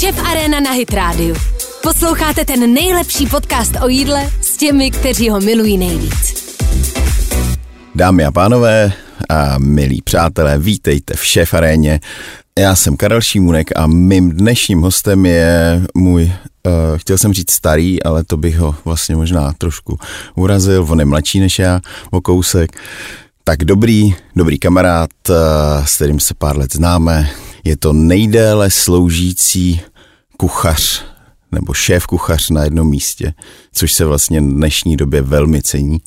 Šef Arena na Hit Radio. Posloucháte ten nejlepší podcast o jídle s těmi, kteří ho milují nejvíc. Dámy a pánové a milí přátelé, vítejte v Šef Aréně. Já jsem Karel Šímunek a mým dnešním hostem je můj, uh, chtěl jsem říct starý, ale to bych ho vlastně možná trošku urazil, on je mladší než já o kousek. Tak dobrý, dobrý kamarád, uh, s kterým se pár let známe. Je to nejdéle sloužící kuchař nebo šéf kuchař na jednom místě, což se vlastně v dnešní době velmi cení.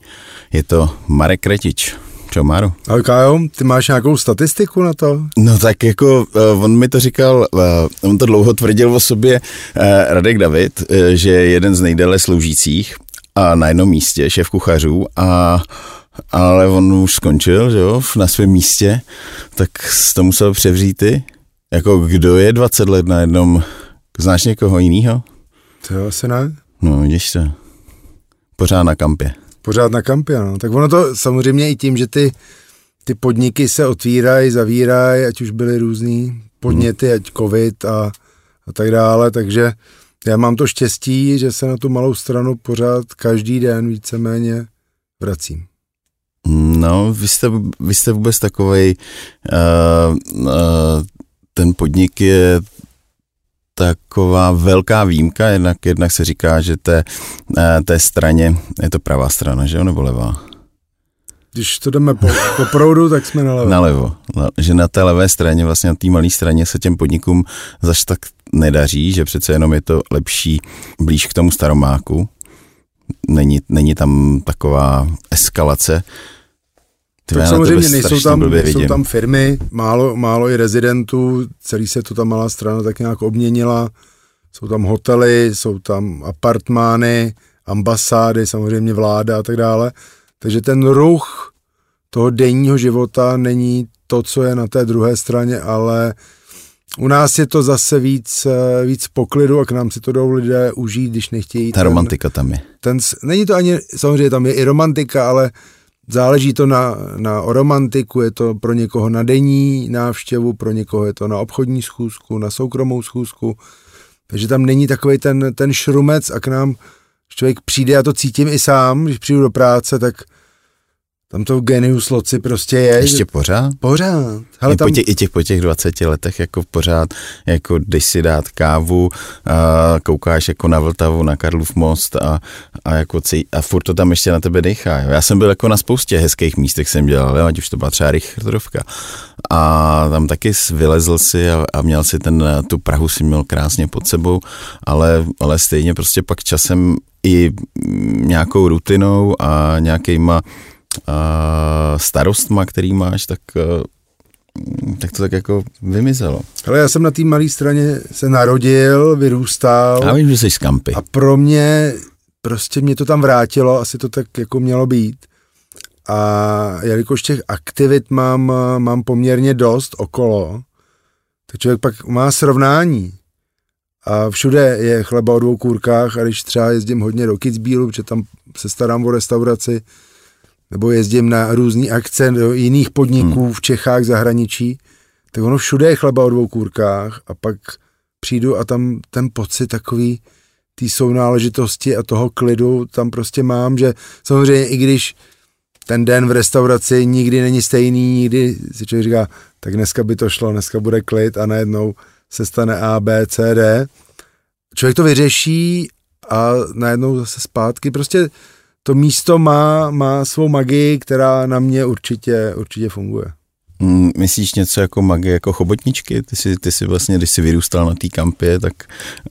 Je to Marek Kretič. Čau, Máro. Ale Kájo, ty máš nějakou statistiku na to? No tak jako uh, on mi to říkal, uh, on to dlouho tvrdil o sobě, uh, Radek David, že je jeden z nejdéle sloužících a na jednom místě, šéf kuchařů a ale on už skončil, že jo, na svém místě, tak to musel převřít ty. Jako kdo je 20 let na jednom, znáš někoho jiného? To asi ne. No, vidíš to. Pořád na kampě. Pořád na kampě, no. Tak ono to samozřejmě i tím, že ty, ty podniky se otvírají, zavírají, ať už byly různý podněty, hmm. ať covid a, a tak dále, takže já mám to štěstí, že se na tu malou stranu pořád každý den víceméně vracím. No, vy jste, vy jste vůbec takovej, uh, uh, ten podnik je taková velká výjimka, jednak, jednak se říká, že té, té straně, je to pravá strana, že jo, nebo levá? Když to jdeme po, po proudu, tak jsme nalevo. Nalevo. Že na té levé straně, vlastně na té malé straně se těm podnikům zaš tak nedaří, že přece jenom je to lepší blíž k tomu staromáku. Není, není tam taková eskalace. Ty tak samozřejmě nejsou tam, nejsou tam firmy, málo, málo i rezidentů, celý se to ta malá strana tak nějak obměnila. Jsou tam hotely, jsou tam apartmány, ambasády, samozřejmě vláda a tak dále. Takže ten ruch toho denního života není to, co je na té druhé straně, ale u nás je to zase víc, víc poklidu a k nám si to jdou lidé užít, když nechtějí. Ta ten, romantika tam je. Ten, není to ani, samozřejmě tam je i romantika, ale Záleží to na, na romantiku, je to pro někoho na denní návštěvu, pro někoho je to na obchodní schůzku, na soukromou schůzku, takže tam není takový ten, ten šrumec a k nám člověk přijde, já to cítím i sám, když přijdu do práce, tak tam to genius loci prostě je. Ještě pořád? Pořád. Hele, I, tam... po těch, I těch po těch 20 letech jako pořád, jako když si dát kávu, a koukáš jako na Vltavu, na Karlův most a, a, jako cí, a furt to tam ještě na tebe dechá. Jo. Já jsem byl jako na spoustě hezkých místech jsem dělal, jo, ať už to byla třeba Richardovka. A tam taky vylezl si a, a měl si ten, tu Prahu si měl krásně pod sebou, ale, ale stejně prostě pak časem i nějakou rutinou a nějakýma starostma, který máš, tak eh, tak to tak jako vymizelo. Ale já jsem na té malé straně se narodil, vyrůstal. Já vím, že jsi z kampy. A pro mě, prostě mě to tam vrátilo, asi to tak jako mělo být. A jelikož těch aktivit mám, mám poměrně dost okolo, tak člověk pak má srovnání. A všude je chleba o dvou kůrkách a když třeba jezdím hodně do Kitzbühelu, protože tam se starám o restauraci, nebo jezdím na různé akce do jiných podniků hmm. v Čechách, zahraničí, tak ono všude je chleba o dvou kůrkách a pak přijdu a tam ten pocit takový té sounáležitosti a toho klidu tam prostě mám, že samozřejmě i když ten den v restauraci nikdy není stejný, nikdy si člověk říká, tak dneska by to šlo, dneska bude klid a najednou se stane A, B, C, D. Člověk to vyřeší a najednou zase zpátky. Prostě to místo má, má svou magii, která na mě určitě, určitě funguje. Mm, myslíš něco jako magie, jako chobotničky? Ty jsi, ty jsi vlastně, když jsi vyrůstal na té kampě, tak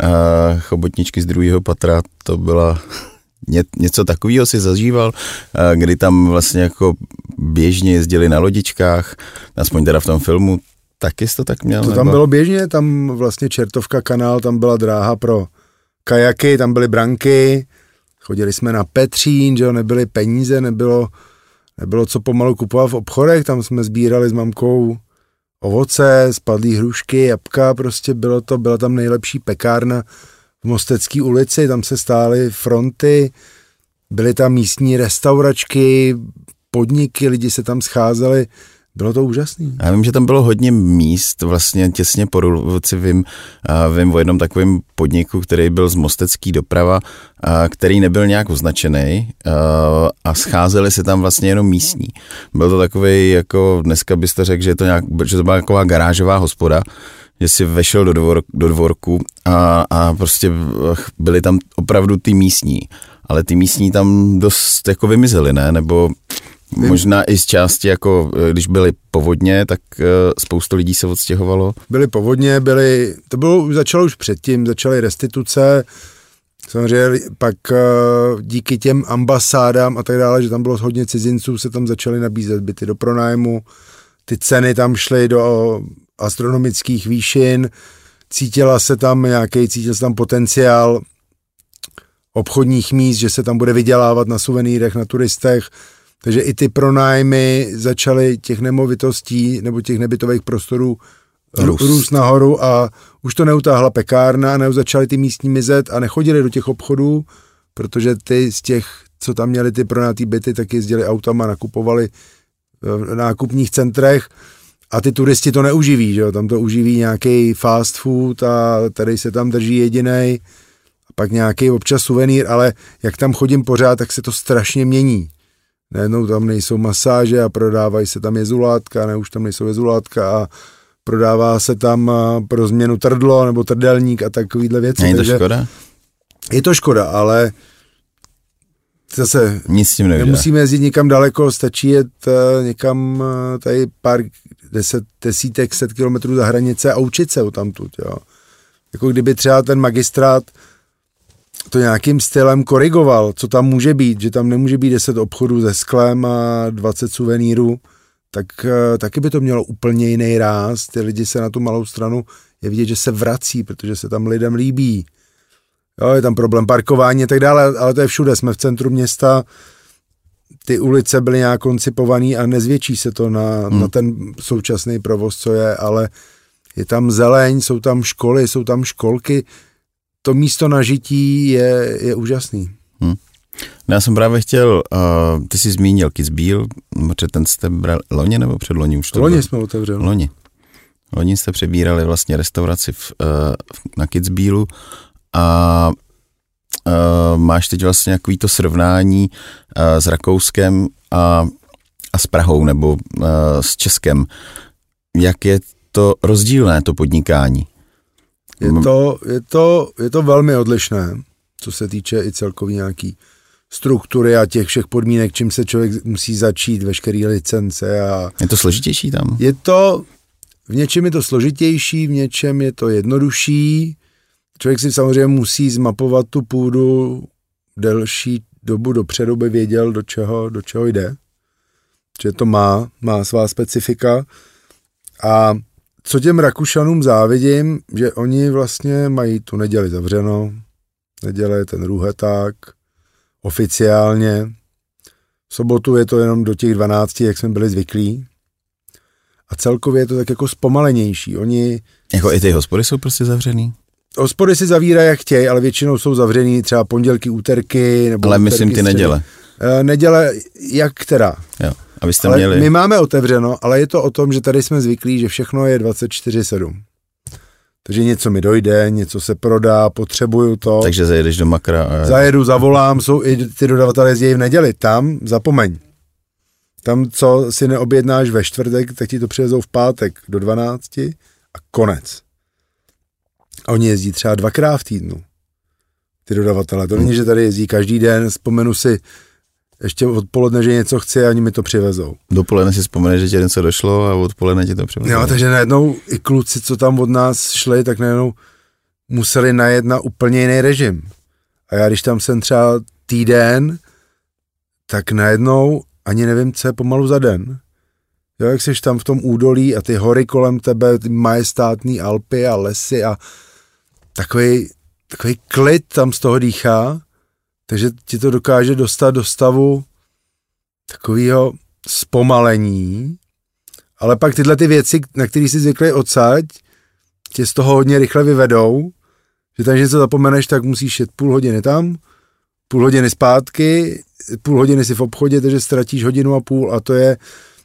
uh, chobotničky z druhého patra, to byla ně, něco takového si zažíval, uh, kdy tam vlastně jako běžně jezdili na lodičkách, aspoň teda v tom filmu, taky jsi to tak měl? To nebo? tam bylo běžně, tam vlastně Čertovka kanál, tam byla dráha pro kajaky, tam byly branky, Chodili jsme na Petřín, že jo, nebyly peníze, nebylo, nebylo co pomalu kupovat v obchodech, tam jsme sbírali s mamkou ovoce, spadlý hrušky, jabka, prostě bylo to, byla tam nejlepší pekárna v Mostecké ulici, tam se stály fronty, byly tam místní restauračky, podniky, lidi se tam scházeli Bylo to úžasný. Já vím, že tam bylo hodně míst, vlastně těsně po Rulvoci vím, vím o jednom takovém podniku, který byl z Mostecký doprava, který nebyl nějak označený a scházeli se tam vlastně jenom místní. Byl to takový, jako dneska byste řekl, že, je to nějak, že to byla taková garážová hospoda, že si vešel do, dvor, do dvorku a, a prostě byli tam opravdu ty místní. Ale ty místní tam dost jako vymizely, ne? Nebo Možná i z části, jako eh, když byly povodně, tak uh, spoustu lidí se odstěhovalo. Byly povodně, byly, to bylo, začalo už předtím, začaly restituce, samozřejmě pak uh, díky těm ambasádám a tak dále, že tam bylo hodně cizinců, se tam začaly nabízet byty do pronájmu, ty ceny tam šly do astronomických výšin, cítila se tam nějaký, cítil se tam potenciál obchodních míst, že se tam bude vydělávat na suvenýrech, na turistech, takže i ty pronájmy začaly těch nemovitostí nebo těch nebytových prostorů růst, růst nahoru a už to neutáhla pekárna, nebo začaly ty místní mizet a nechodili do těch obchodů, protože ty z těch, co tam měli ty pronátý byty, tak jezdili autama, nakupovali v nákupních centrech a ty turisti to neuživí, že jo? tam to uživí nějaký fast food a tady se tam drží jediný a pak nějaký občas suvenýr, ale jak tam chodím pořád, tak se to strašně mění najednou tam nejsou masáže a prodávají se tam jezulátka, ne už tam nejsou jezulátka a prodává se tam pro změnu trdlo nebo trdelník a takovýhle věci. Není to Takže škoda? Je to škoda, ale zase Nic s tím nemusíme jezdit někam daleko, stačí jet uh, někam uh, tady pár deset, desítek, set kilometrů za hranice a učit se o tamtud, jo. Jako kdyby třeba ten magistrát to nějakým stylem korigoval, co tam může být, že tam nemůže být 10 obchodů se sklem a 20 suvenýrů, tak uh, taky by to mělo úplně jiný ráz. Ty lidi se na tu malou stranu je vidět, že se vrací, protože se tam lidem líbí. Jo, je tam problém parkování a tak dále, ale to je všude. Jsme v centru města, ty ulice byly nějak koncipované a nezvětší se to na, hmm. na ten současný provoz, co je, ale je tam zeleň, jsou tam školy, jsou tam školky, to místo na žití je, je úžasný. Hmm. No já jsem právě chtěl, uh, ty jsi zmínil Kitzbühel, protože ten jste bral loni nebo loni už to Loni bylo? jsme otevřeli. Loni. Loni jste přebírali vlastně restauraci v, uh, na Kitzbühelu a uh, máš teď vlastně nějaký to srovnání uh, s Rakouskem a, a s Prahou nebo uh, s Českem. Jak je to rozdílné, to podnikání? Je to, je, to, je to velmi odlišné, co se týče i celkový nějaký struktury a těch všech podmínek, čím se člověk musí začít, veškeré licence. A je to složitější tam? Je to, v něčem je to složitější, v něčem je to jednodušší. Člověk si samozřejmě musí zmapovat tu půdu delší dobu dopředu, by věděl, do čeho, do čeho jde. Že to má, má svá specifika. A co těm Rakušanům závidím, že oni vlastně mají tu neděli zavřeno, neděle je ten růheták, oficiálně. V sobotu je to jenom do těch 12, jak jsme byli zvyklí. A celkově je to tak jako zpomalenější. Oni... Jako i ty hospody jsou prostě zavřený? Hospody si zavírají jak chtějí, ale většinou jsou zavřený třeba pondělky, úterky. Nebo ale myslím ty neděle. Uh, neděle, jak která? Jo abyste ale měli... My máme otevřeno, ale je to o tom, že tady jsme zvyklí, že všechno je 24-7. Takže něco mi dojde, něco se prodá, potřebuju to. Takže zajedeš do makra. A... Zajedu, zavolám, jsou i ty dodavatelé jezdí v neděli. Tam zapomeň. Tam, co si neobjednáš ve čtvrtek, tak ti to přivezou v pátek do 12 a konec. A oni jezdí třeba dvakrát v týdnu. Ty dodavatelé. To hmm. není, že tady jezdí každý den. Vzpomenu si, ještě odpoledne, že něco chci a oni mi to přivezou. Dopoledne si vzpomene, že ti něco došlo a odpoledne ti to přivezou. Jo, takže najednou i kluci, co tam od nás šli, tak najednou museli najet na úplně jiný režim. A já když tam jsem třeba týden, tak najednou ani nevím, co je pomalu za den. Jo, jak jsi tam v tom údolí a ty hory kolem tebe, ty majestátní Alpy a lesy a takový, takový klid tam z toho dýchá takže ti to dokáže dostat do stavu takového zpomalení, ale pak tyhle ty věci, na které si zvykli odsaď, tě z toho hodně rychle vyvedou, že tam něco zapomeneš, tak musíš jet půl hodiny tam, půl hodiny zpátky, půl hodiny si v obchodě, takže ztratíš hodinu a půl a to je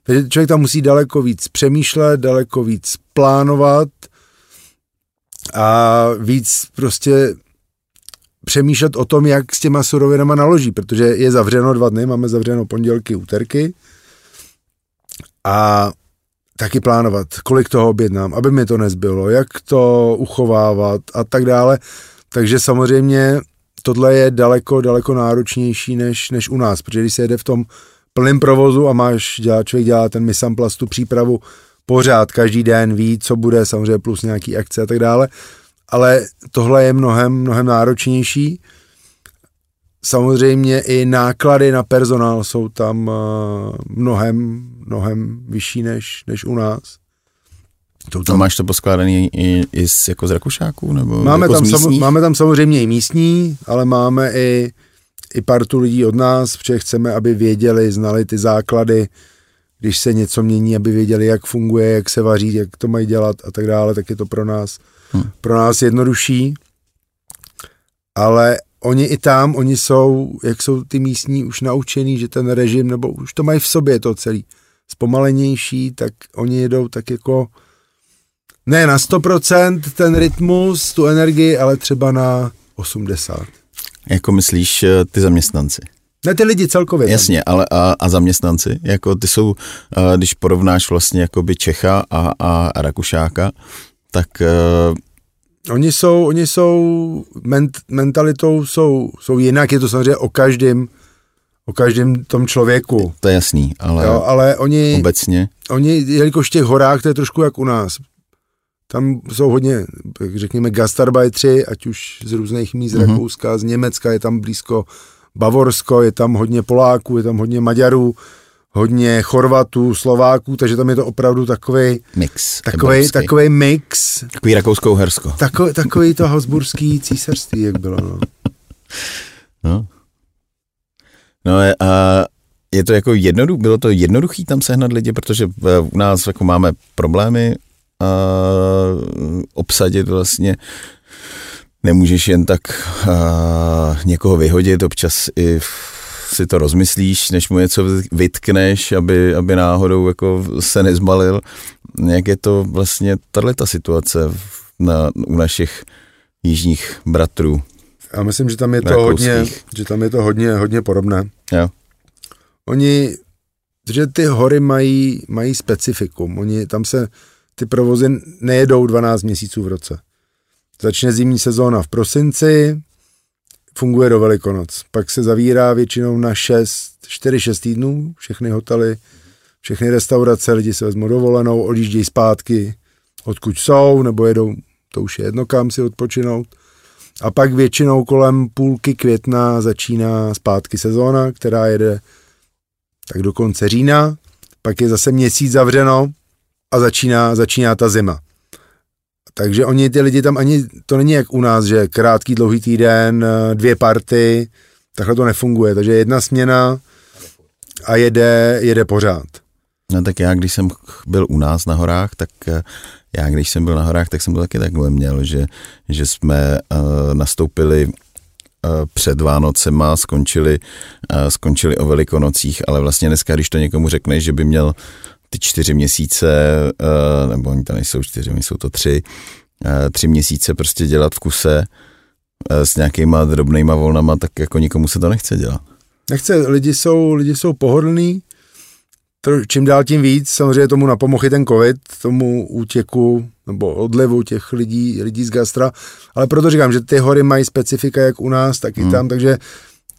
Takže člověk tam musí daleko víc přemýšlet, daleko víc plánovat a víc prostě přemýšlet o tom, jak s těma surovinama naloží, protože je zavřeno dva dny, máme zavřeno pondělky, úterky a taky plánovat, kolik toho objednám, aby mi to nezbylo, jak to uchovávat a tak dále. Takže samozřejmě tohle je daleko, daleko náročnější než, než u nás, protože když se jede v tom plném provozu a máš, dělá, člověk dělá ten misamplast, tu přípravu pořád, každý den ví, co bude, samozřejmě plus nějaký akce a tak dále, ale tohle je mnohem, mnohem náročnější. Samozřejmě i náklady na personál jsou tam uh, mnohem, mnohem vyšší než, než u nás. To tam... máš to poskládaný i, i z, jako z Rakušáků? Nebo máme, jako tam samo, máme tam samozřejmě i místní, ale máme i, i partu lidí od nás, protože chceme, aby věděli, znali ty základy, když se něco mění, aby věděli, jak funguje, jak se vaří, jak to mají dělat a tak dále, tak je to pro nás, hmm. pro nás jednodušší. Ale oni i tam, oni jsou, jak jsou ty místní už naučený, že ten režim, nebo už to mají v sobě to celý, zpomalenější, tak oni jedou tak jako ne na 100% ten rytmus, tu energii, ale třeba na 80. Jako myslíš eh, ty zaměstnanci? Ne, ty lidi celkově. Jasně, ale a, a zaměstnanci, jako ty jsou, eh, když porovnáš vlastně jakoby Čecha a, a Rakušáka, tak... Uh, oni jsou, oni jsou ment, mentalitou jsou, jsou jinak, je to samozřejmě o každém o každém tom člověku. To je jasný, ale, jo, ale oni, obecně. Oni, jelikož v těch horách, to je trošku jak u nás. Tam jsou hodně, řekněme, gastarbajtři, ať už z různých míst, mm-hmm. Rakouska, z Německa, je tam blízko Bavorsko, je tam hodně Poláků, je tam hodně Maďarů, hodně Chorvatů, Slováků, takže tam je to opravdu takový mix. Takový, takový mix. Takový rakouskou hersko. Takový, takový to Habsburský císařství, jak bylo. No. no. No a je to jako jednoduché, bylo to jednoduchý tam sehnat lidi, protože u nás jako máme problémy uh, obsadit vlastně nemůžeš jen tak uh, někoho vyhodit, občas i si to rozmyslíš, než mu něco vytkneš, aby, aby náhodou jako se nezbalil. Jak je to vlastně tato situace na, u našich jižních bratrů? Já myslím, že tam je to hodně, že tam je to hodně, hodně podobné. Jo. Oni, že ty hory mají, mají specifikum. Oni tam se ty provozy nejedou 12 měsíců v roce. Začne zimní sezóna v prosinci, funguje do Velikonoc. Pak se zavírá většinou na 6, 4-6 týdnů, všechny hotely, všechny restaurace, lidi se vezmou dovolenou, odjíždějí zpátky, odkud jsou, nebo jedou, to už je jedno kam si odpočinout. A pak většinou kolem půlky května začíná zpátky sezóna, která jede tak do konce října, pak je zase měsíc zavřeno a začíná, začíná ta zima. Takže oni, ty lidi tam ani, to není jak u nás, že krátký, dlouhý týden, dvě party, takhle to nefunguje. Takže jedna směna a jede, jede pořád. No tak já, když jsem byl u nás na horách, tak eh, já, když jsem byl na horách, tak jsem to taky takhle měl, že, že jsme uh, nastoupili před Vánocema, skončili, skončili o Velikonocích, ale vlastně dneska, když to někomu řekneš, že by měl ty čtyři měsíce, uh, nebo oni to nejsou čtyři, jsou to tři, uh, tři měsíce prostě dělat v kuse uh, s nějakýma drobnýma volnama, tak jako nikomu se to nechce dělat. Nechce, lidi jsou, lidi jsou pohodlní, čím dál tím víc, samozřejmě tomu napomohl i ten covid, tomu útěku nebo odlevu těch lidí, lidí z gastra, ale proto říkám, že ty hory mají specifika jak u nás, tak i hmm. tam, takže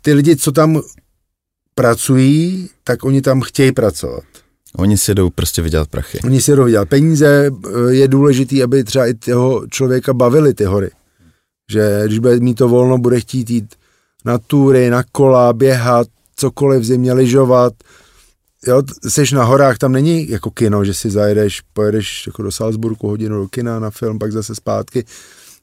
ty lidi, co tam pracují, tak oni tam chtějí pracovat. Oni si jdou prostě vydělat prachy. Oni si jdou vydělat peníze, je důležitý, aby třeba i toho člověka bavili ty hory. Že když bude mít to volno, bude chtít jít na tury, na kola, běhat, cokoliv v zimě, lyžovat, jo, seš na horách, tam není jako kino, že si zajedeš, pojedeš jako do Salzburgu hodinu do kina na film, pak zase zpátky.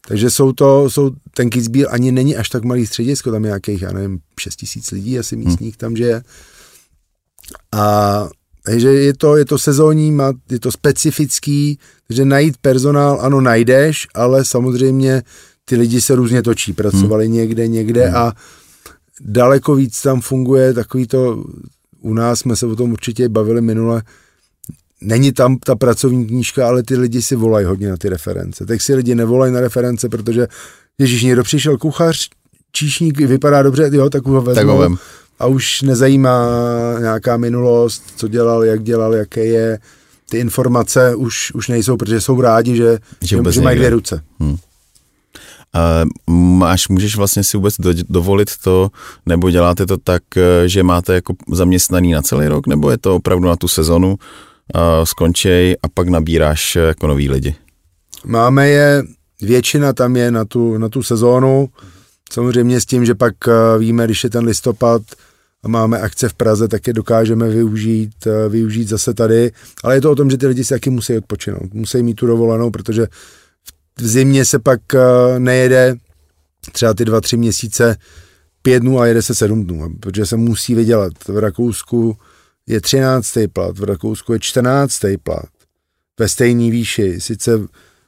Takže jsou to, jsou, ten Kitzbühel ani není až tak malý středisko, tam je nějakých, já nevím, 6 tisíc lidí asi místních tam, že je. A takže je to, je to sezónní, je to specifický, takže najít personál, ano, najdeš, ale samozřejmě ty lidi se různě točí, pracovali hmm. někde, někde hmm. a daleko víc tam funguje takový to u nás jsme se o tom určitě bavili minule, není tam ta pracovní knížka, ale ty lidi si volají hodně na ty reference. Tak si lidi nevolají na reference, protože Ježíš, někdo přišel kuchař, číšník, vypadá dobře, jo, tak ho vezmu. Tak ho vem. A už nezajímá nějaká minulost, co dělal, jak dělal, jaké je. Ty informace už, už nejsou, protože jsou rádi, že, že, že mají dvě ruce. Hmm. máš, můžeš vlastně si vůbec do, dovolit to, nebo děláte to tak, že máte jako zaměstnaný na celý rok, nebo je to opravdu na tu sezonu, skončej a pak nabíráš jako nový lidi? Máme je, většina tam je na tu, na tu sezónu, samozřejmě s tím, že pak víme, když je ten listopad a máme akce v Praze, tak je dokážeme využít, využít zase tady, ale je to o tom, že ty lidi si taky musí odpočinout, musí mít tu dovolenou, protože v zimě se pak nejede třeba ty dva, tři měsíce pět dnů a jede se sedm dnů, protože se musí vydělat. V Rakousku je 13. plat, v Rakousku je 14. plat ve stejné výši. Sice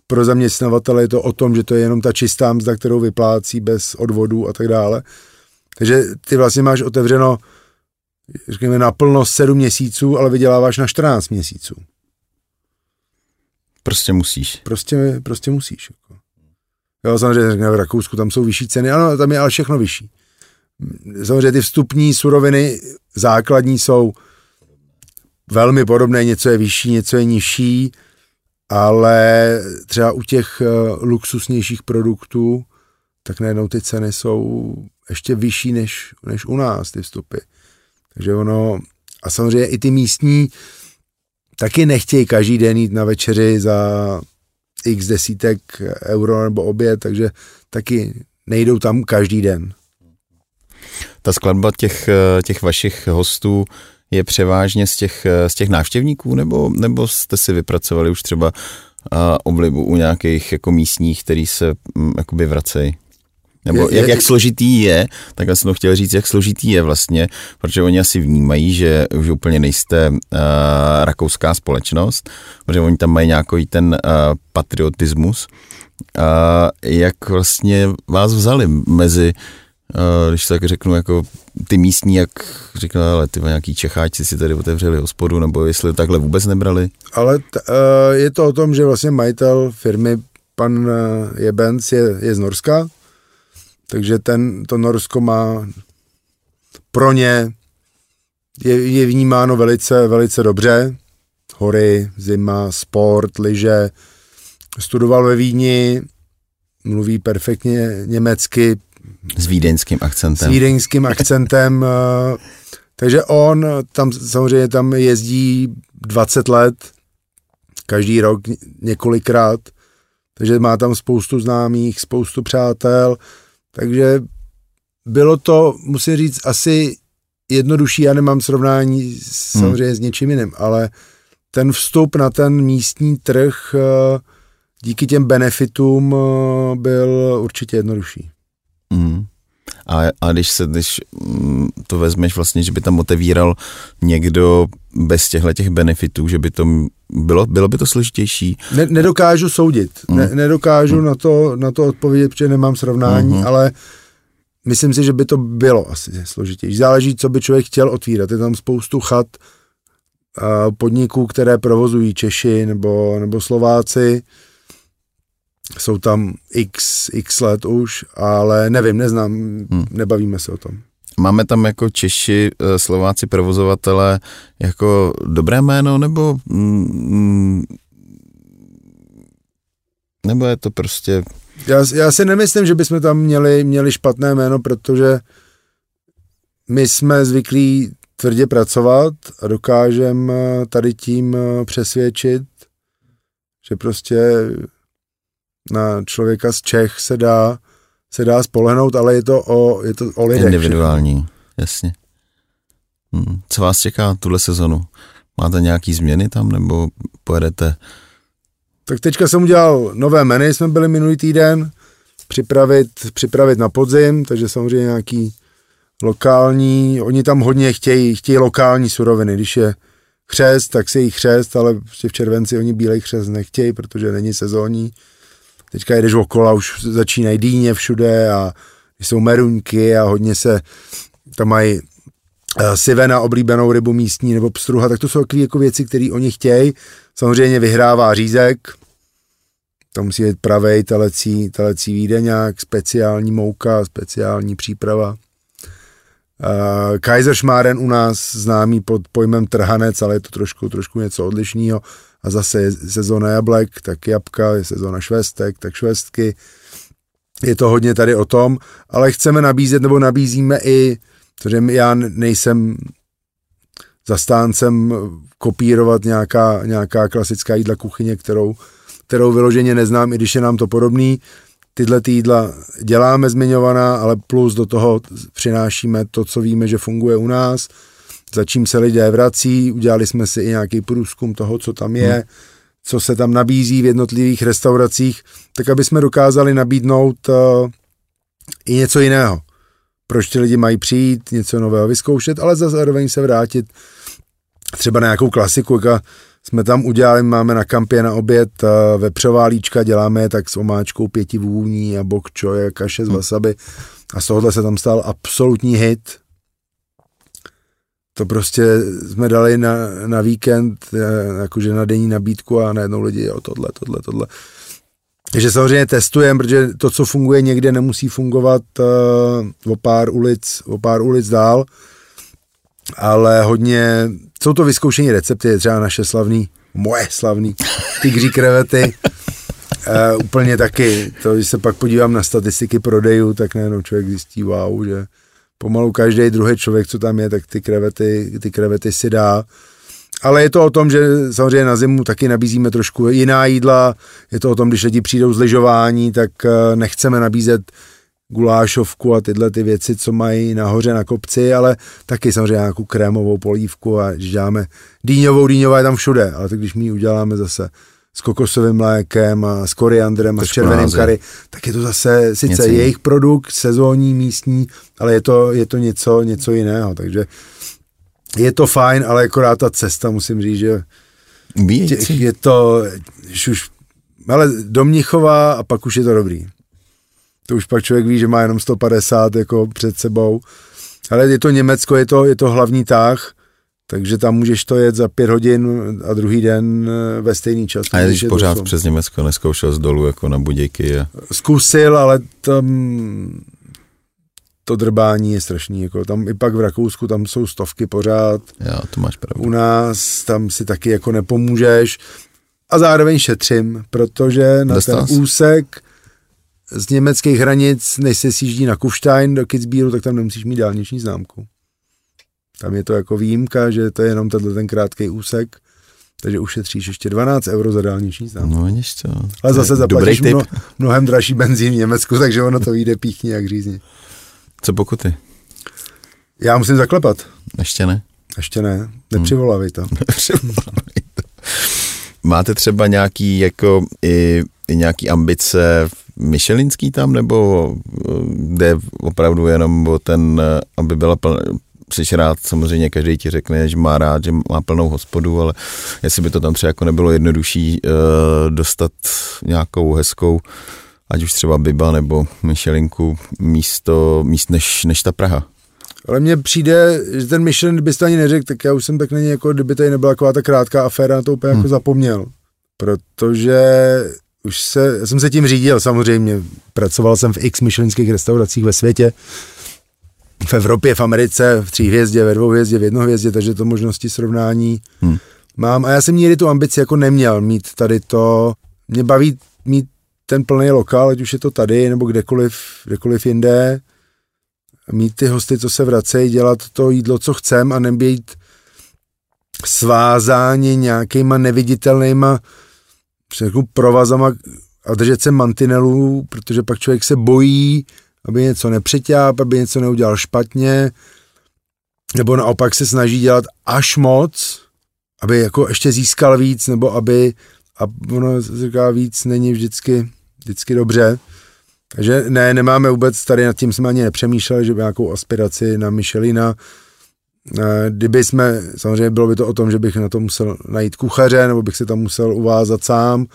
pro zaměstnavatele je to o tom, že to je jenom ta čistá mzda, kterou vyplácí bez odvodů a tak dále. Takže ty vlastně máš otevřeno, řekněme, naplno 7 měsíců, ale vyděláváš na 14 měsíců. Prostě musíš. Prostě, prostě musíš. Jako. Jo, samozřejmě v Rakousku tam jsou vyšší ceny, ano, tam je ale všechno vyšší. Samozřejmě ty vstupní suroviny základní jsou velmi podobné, něco je vyšší, něco je nižší, ale třeba u těch eh, luxusnějších produktů, tak najednou ty ceny jsou ještě vyšší než, než u nás, ty vstupy. Takže ono, a samozřejmě i ty místní taky nechtějí každý den jít na večeři za x desítek euro nebo oběd, takže taky nejdou tam každý den. Ta skladba těch, eh, těch vašich hostů je převážně z těch, z těch návštěvníků, nebo, nebo jste si vypracovali už třeba a oblibu u nějakých jako místních, který se m, mm, jakoby vracejí? Nebo je, jak, jak složitý je, tak já jsem to chtěl říct, jak složitý je vlastně, protože oni asi vnímají, že už úplně nejste uh, rakouská společnost, protože oni tam mají nějaký ten uh, patriotismus. Uh, jak vlastně vás vzali mezi uh, když tak řeknu, jako ty místní, jak říkal, ale ty nějaký Čecháci si tady otevřeli hospodu, nebo jestli takhle vůbec nebrali? Ale t, uh, je to o tom, že vlastně majitel firmy, pan Jebens, je, je z Norska, takže ten, to Norsko má pro ně je, je vnímáno velice, velice dobře. Hory, zima, sport, lyže. Studoval ve Vídni, mluví perfektně německy, s vídeňským akcentem. S vídeňským akcentem. Eh, takže on tam samozřejmě tam jezdí 20 let, každý rok několikrát, takže má tam spoustu známých, spoustu přátel, takže bylo to, musím říct, asi jednodušší, já nemám srovnání samozřejmě hmm. s něčím jiným, ale ten vstup na ten místní trh eh, díky těm benefitům eh, byl určitě jednodušší. Mm. A, a když se, když mm, to vezmeš vlastně, že by tam otevíral někdo bez těchto těch benefitů, že by to bylo, bylo by to složitější? Ne, nedokážu soudit, mm. ne, nedokážu mm. na, to, na to odpovědět, protože nemám srovnání, mm. ale myslím si, že by to bylo asi složitější. Záleží, co by člověk chtěl otvírat. Je tam spoustu chat, podniků, které provozují Češi nebo, nebo Slováci, jsou tam x, x let už, ale nevím, neznám, hmm. nebavíme se o tom. Máme tam jako Češi, eh, Slováci, provozovatele jako dobré jméno, nebo mm, nebo je to prostě... Já, já si nemyslím, že bychom tam měli, měli špatné jméno, protože my jsme zvyklí tvrdě pracovat a dokážeme tady tím eh, přesvědčit, že prostě na člověka z Čech se dá, se dá spolehnout, ale je to o, je to o lidech. Individuální, jasně. Hmm. Co vás čeká tuhle sezonu? Máte nějaký změny tam, nebo pojedete? Tak teďka jsem udělal nové menu, jsme byli minulý týden, připravit, připravit na podzim, takže samozřejmě nějaký lokální, oni tam hodně chtějí, chtějí lokální suroviny, když je chřest, tak se jí chřest, ale prostě v červenci oni bílej chřest nechtějí, protože není sezónní teďka jedeš okolo a už začínají dýně všude a jsou meruňky a hodně se tam mají eh, sivena, oblíbenou rybu místní nebo pstruha, tak to jsou takové jako věci, které oni chtějí. Samozřejmě vyhrává řízek, to musí být pravej telecí, telecí výdeňák, speciální mouka, speciální příprava. Uh, Kaiserschmarren u nás známý pod pojmem trhanec, ale je to trošku, trošku něco odlišného. A zase je sezóna jablek, tak jabka, je sezóna švestek, tak švestky. Je to hodně tady o tom, ale chceme nabízet, nebo nabízíme i, protože já nejsem zastáncem kopírovat nějaká, nějaká klasická jídla kuchyně, kterou, kterou vyloženě neznám, i když je nám to podobný. Tyhle ty jídla děláme zmiňovaná, ale plus do toho přinášíme to, co víme, že funguje u nás, za čím se lidé vrací. Udělali jsme si i nějaký průzkum toho, co tam je, hmm. co se tam nabízí v jednotlivých restauracích, tak aby jsme dokázali nabídnout uh, i něco jiného. Proč ty lidi mají přijít, něco nového vyzkoušet, ale zároveň se vrátit třeba na nějakou klasiku, jako jsme tam udělali, máme na kampě na oběd uh, vepřová líčka, děláme je tak s omáčkou pěti vůní a bok čoje, kaše z wasabi a z tohohle se tam stal absolutní hit. To prostě jsme dali na, na víkend, eh, jakože na denní nabídku a najednou lidi, jo, tohle, tohle, tohle. Takže samozřejmě testujeme, protože to, co funguje někde, nemusí fungovat uh, o pár ulic, o pár ulic dál, ale hodně jsou to vyzkoušení recepty, třeba naše slavný, moje slavný tygří krevety, uh, úplně taky, to, když se pak podívám na statistiky prodejů, tak najednou člověk zjistí, wow, že pomalu každý druhý člověk, co tam je, tak ty krevety, ty krevety si dá. Ale je to o tom, že samozřejmě na zimu taky nabízíme trošku jiná jídla. Je to o tom, když lidi přijdou z lyžování, tak eh, nechceme nabízet gulášovku a tyhle ty věci, co mají nahoře na kopci, ale taky samozřejmě nějakou krémovou polívku a když děláme dýňovou, dýňová je tam všude, ale tak když my ji uděláme zase s kokosovým mlékem a s koriandrem a s červeným kary, tak je to zase sice něco jejich produkt, sezónní, místní, ale je to, je to něco, něco jiného, takže je to fajn, ale akorát ta cesta, musím říct, že Víc. je to, už, ale do Mnichova a pak už je to dobrý to už pak člověk ví, že má jenom 150 jako před sebou. Ale je to Německo, je to, je to hlavní táh, takže tam můžeš to jet za pět hodin a druhý den eh, ve stejný čas. A když pořád přes Německo neskoušel z dolů jako na budějky? A... Zkusil, ale tam to drbání je strašný. Jako tam i pak v Rakousku, tam jsou stovky pořád. Já, to máš pravdu. U nás tam si taky jako nepomůžeš. A zároveň šetřím, protože na Dostal ten úsek z německých hranic, než se sjíždí na Kufstein do Kitzbühelu, tak tam nemusíš mít dálniční známku. Tam je to jako výjimka, že to je jenom tenhle ten krátký úsek, takže ušetříš ještě 12 euro za dálniční známku. No, vidíš to. Ale zase zaplatíš mno, mnohem dražší benzín v Německu, takže ono to vyjde píchně jak řízně. Co pokuty? Já musím zaklepat. Ještě ne? Ještě ne. Nepřivolávej to. Nepřivolávej to. Máte třeba nějaký jako i, i nějaký ambice Michelinský tam, nebo eh, jde opravdu jenom o ten, eh, aby byla jsi rád, samozřejmě každý ti řekne, že má rád, že má plnou hospodu, ale jestli by to tam třeba jako nebylo jednodušší uh, dostat nějakou hezkou, ať už třeba Biba nebo Michelinku, místo, míst než, než ta Praha. Ale mně přijde, že ten Michelin, kdybyste ani neřekl, tak já už jsem tak není jako, kdyby tady nebyla taková ta krátká aféra, na to úplně jako hmm. jako zapomněl. Protože už se, já jsem se tím řídil samozřejmě. Pracoval jsem v x myšlenských restauracích ve světě, v Evropě, v Americe, v tří hvězdě, ve dvou hvězdě, v jedno hvězdě, takže to možnosti srovnání hmm. mám. A já jsem nikdy tu ambici jako neměl mít tady to. Mě baví mít ten plný lokál, ať už je to tady nebo kdekoliv, kdekoliv jinde. Mít ty hosty, co se vracejí, dělat to jídlo, co chcem a nebýt svázáni nějakýma neviditelnýma provazama a držet se mantinelů, protože pak člověk se bojí, aby něco nepřeťáp, aby něco neudělal špatně, nebo naopak se snaží dělat až moc, aby jako ještě získal víc, nebo aby, a ono říká víc, není vždycky, vždycky dobře. Takže ne, nemáme vůbec, tady nad tím jsme ani nepřemýšleli, že by nějakou aspiraci na Michelina, Eh, kdyby jsme, samozřejmě bylo by to o tom, že bych na to musel najít kuchaře, nebo bych si tam musel uvázat sám,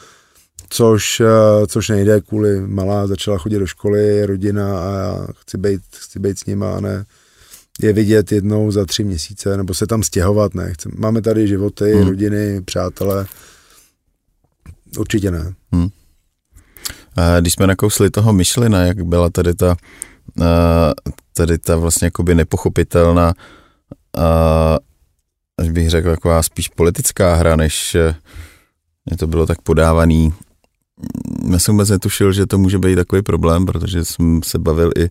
což, eh, což nejde kvůli malá, začala chodit do školy, rodina a já chci být, chci být s nima a ne je vidět jednou za tři měsíce, nebo se tam stěhovat, ne. Chcem, máme tady životy, hmm. rodiny, přátelé. Určitě ne. Hmm. A když jsme nakousli toho myšlina, jak byla tady ta, tady ta vlastně jakoby nepochopitelná, až bych řekl, taková spíš politická hra, než mě to bylo tak podávaný. Já jsem vůbec netušil, že to může být takový problém, protože jsem se bavil i,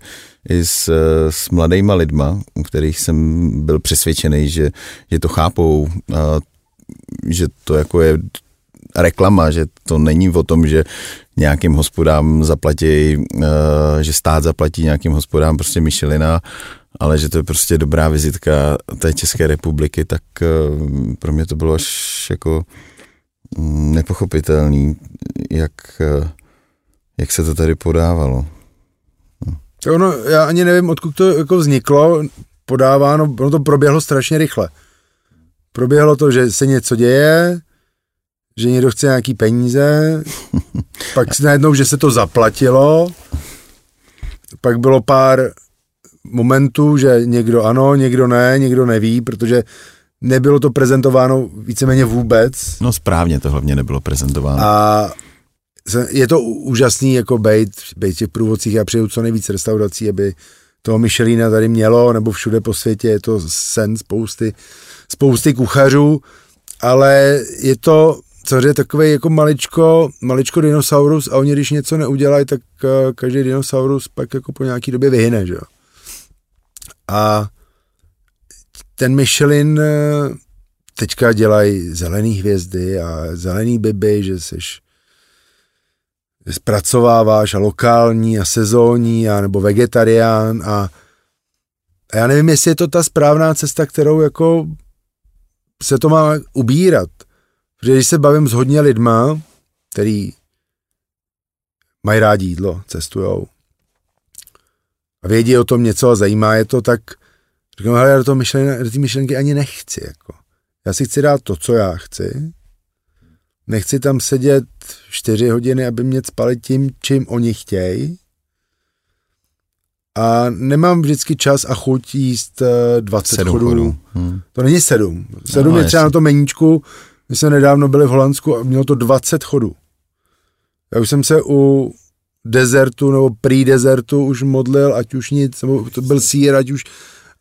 i s, s mladýma lidma, u kterých jsem byl přesvědčený, že, že to chápou, a že to jako je reklama, že to není o tom, že nějakým hospodám zaplatí, že stát zaplatí nějakým hospodám prostě Michelina, ale že to je prostě dobrá vizitka té České republiky, tak pro mě to bylo až jako nepochopitelný, jak, jak se to tady podávalo. No. Ono, já ani nevím, odkud to jako vzniklo, podáváno, ono to proběhlo strašně rychle. Proběhlo to, že se něco děje, že někdo chce nějaký peníze, pak si najednou, že se to zaplatilo, pak bylo pár momentů, že někdo ano, někdo ne, někdo neví, protože nebylo to prezentováno víceméně vůbec. No správně to hlavně nebylo prezentováno. A je to úžasný jako bejt, bejt v těch průvodcích, já přeju co nejvíc restaurací, aby toho Michelina tady mělo, nebo všude po světě, je to sen spousty, spousty kuchařů, ale je to je takový jako maličko, maličko dinosaurus a oni když něco neudělají, tak uh, každý dinosaurus pak jako po nějaký době vyhyne, že jo. A ten Michelin uh, teďka dělají zelený hvězdy a zelený biby, že seš že zpracováváš a lokální a sezónní a nebo vegetarián a, a já nevím, jestli je to ta správná cesta, kterou jako se to má ubírat. Protože když se bavím s hodně lidma, který mají rádi jídlo, cestujou a vědí o tom něco a zajímá je to, tak říkám, hele, já do, toho myšlen, do té myšlenky ani nechci. Jako. Já si chci dát to, co já chci. Nechci tam sedět čtyři hodiny, aby mě spali tím, čím oni chtějí. A nemám vždycky čas a chuť jíst 20 eh, chodů. chodů. Hmm. To není sedm. Sedm no, je třeba jasný. na to meníčku, my jsme nedávno byli v Holandsku a mělo to 20 chodů. Já už jsem se u dezertu nebo prý dezertu už modlil, ať už nic, nebo to byl sír, ať už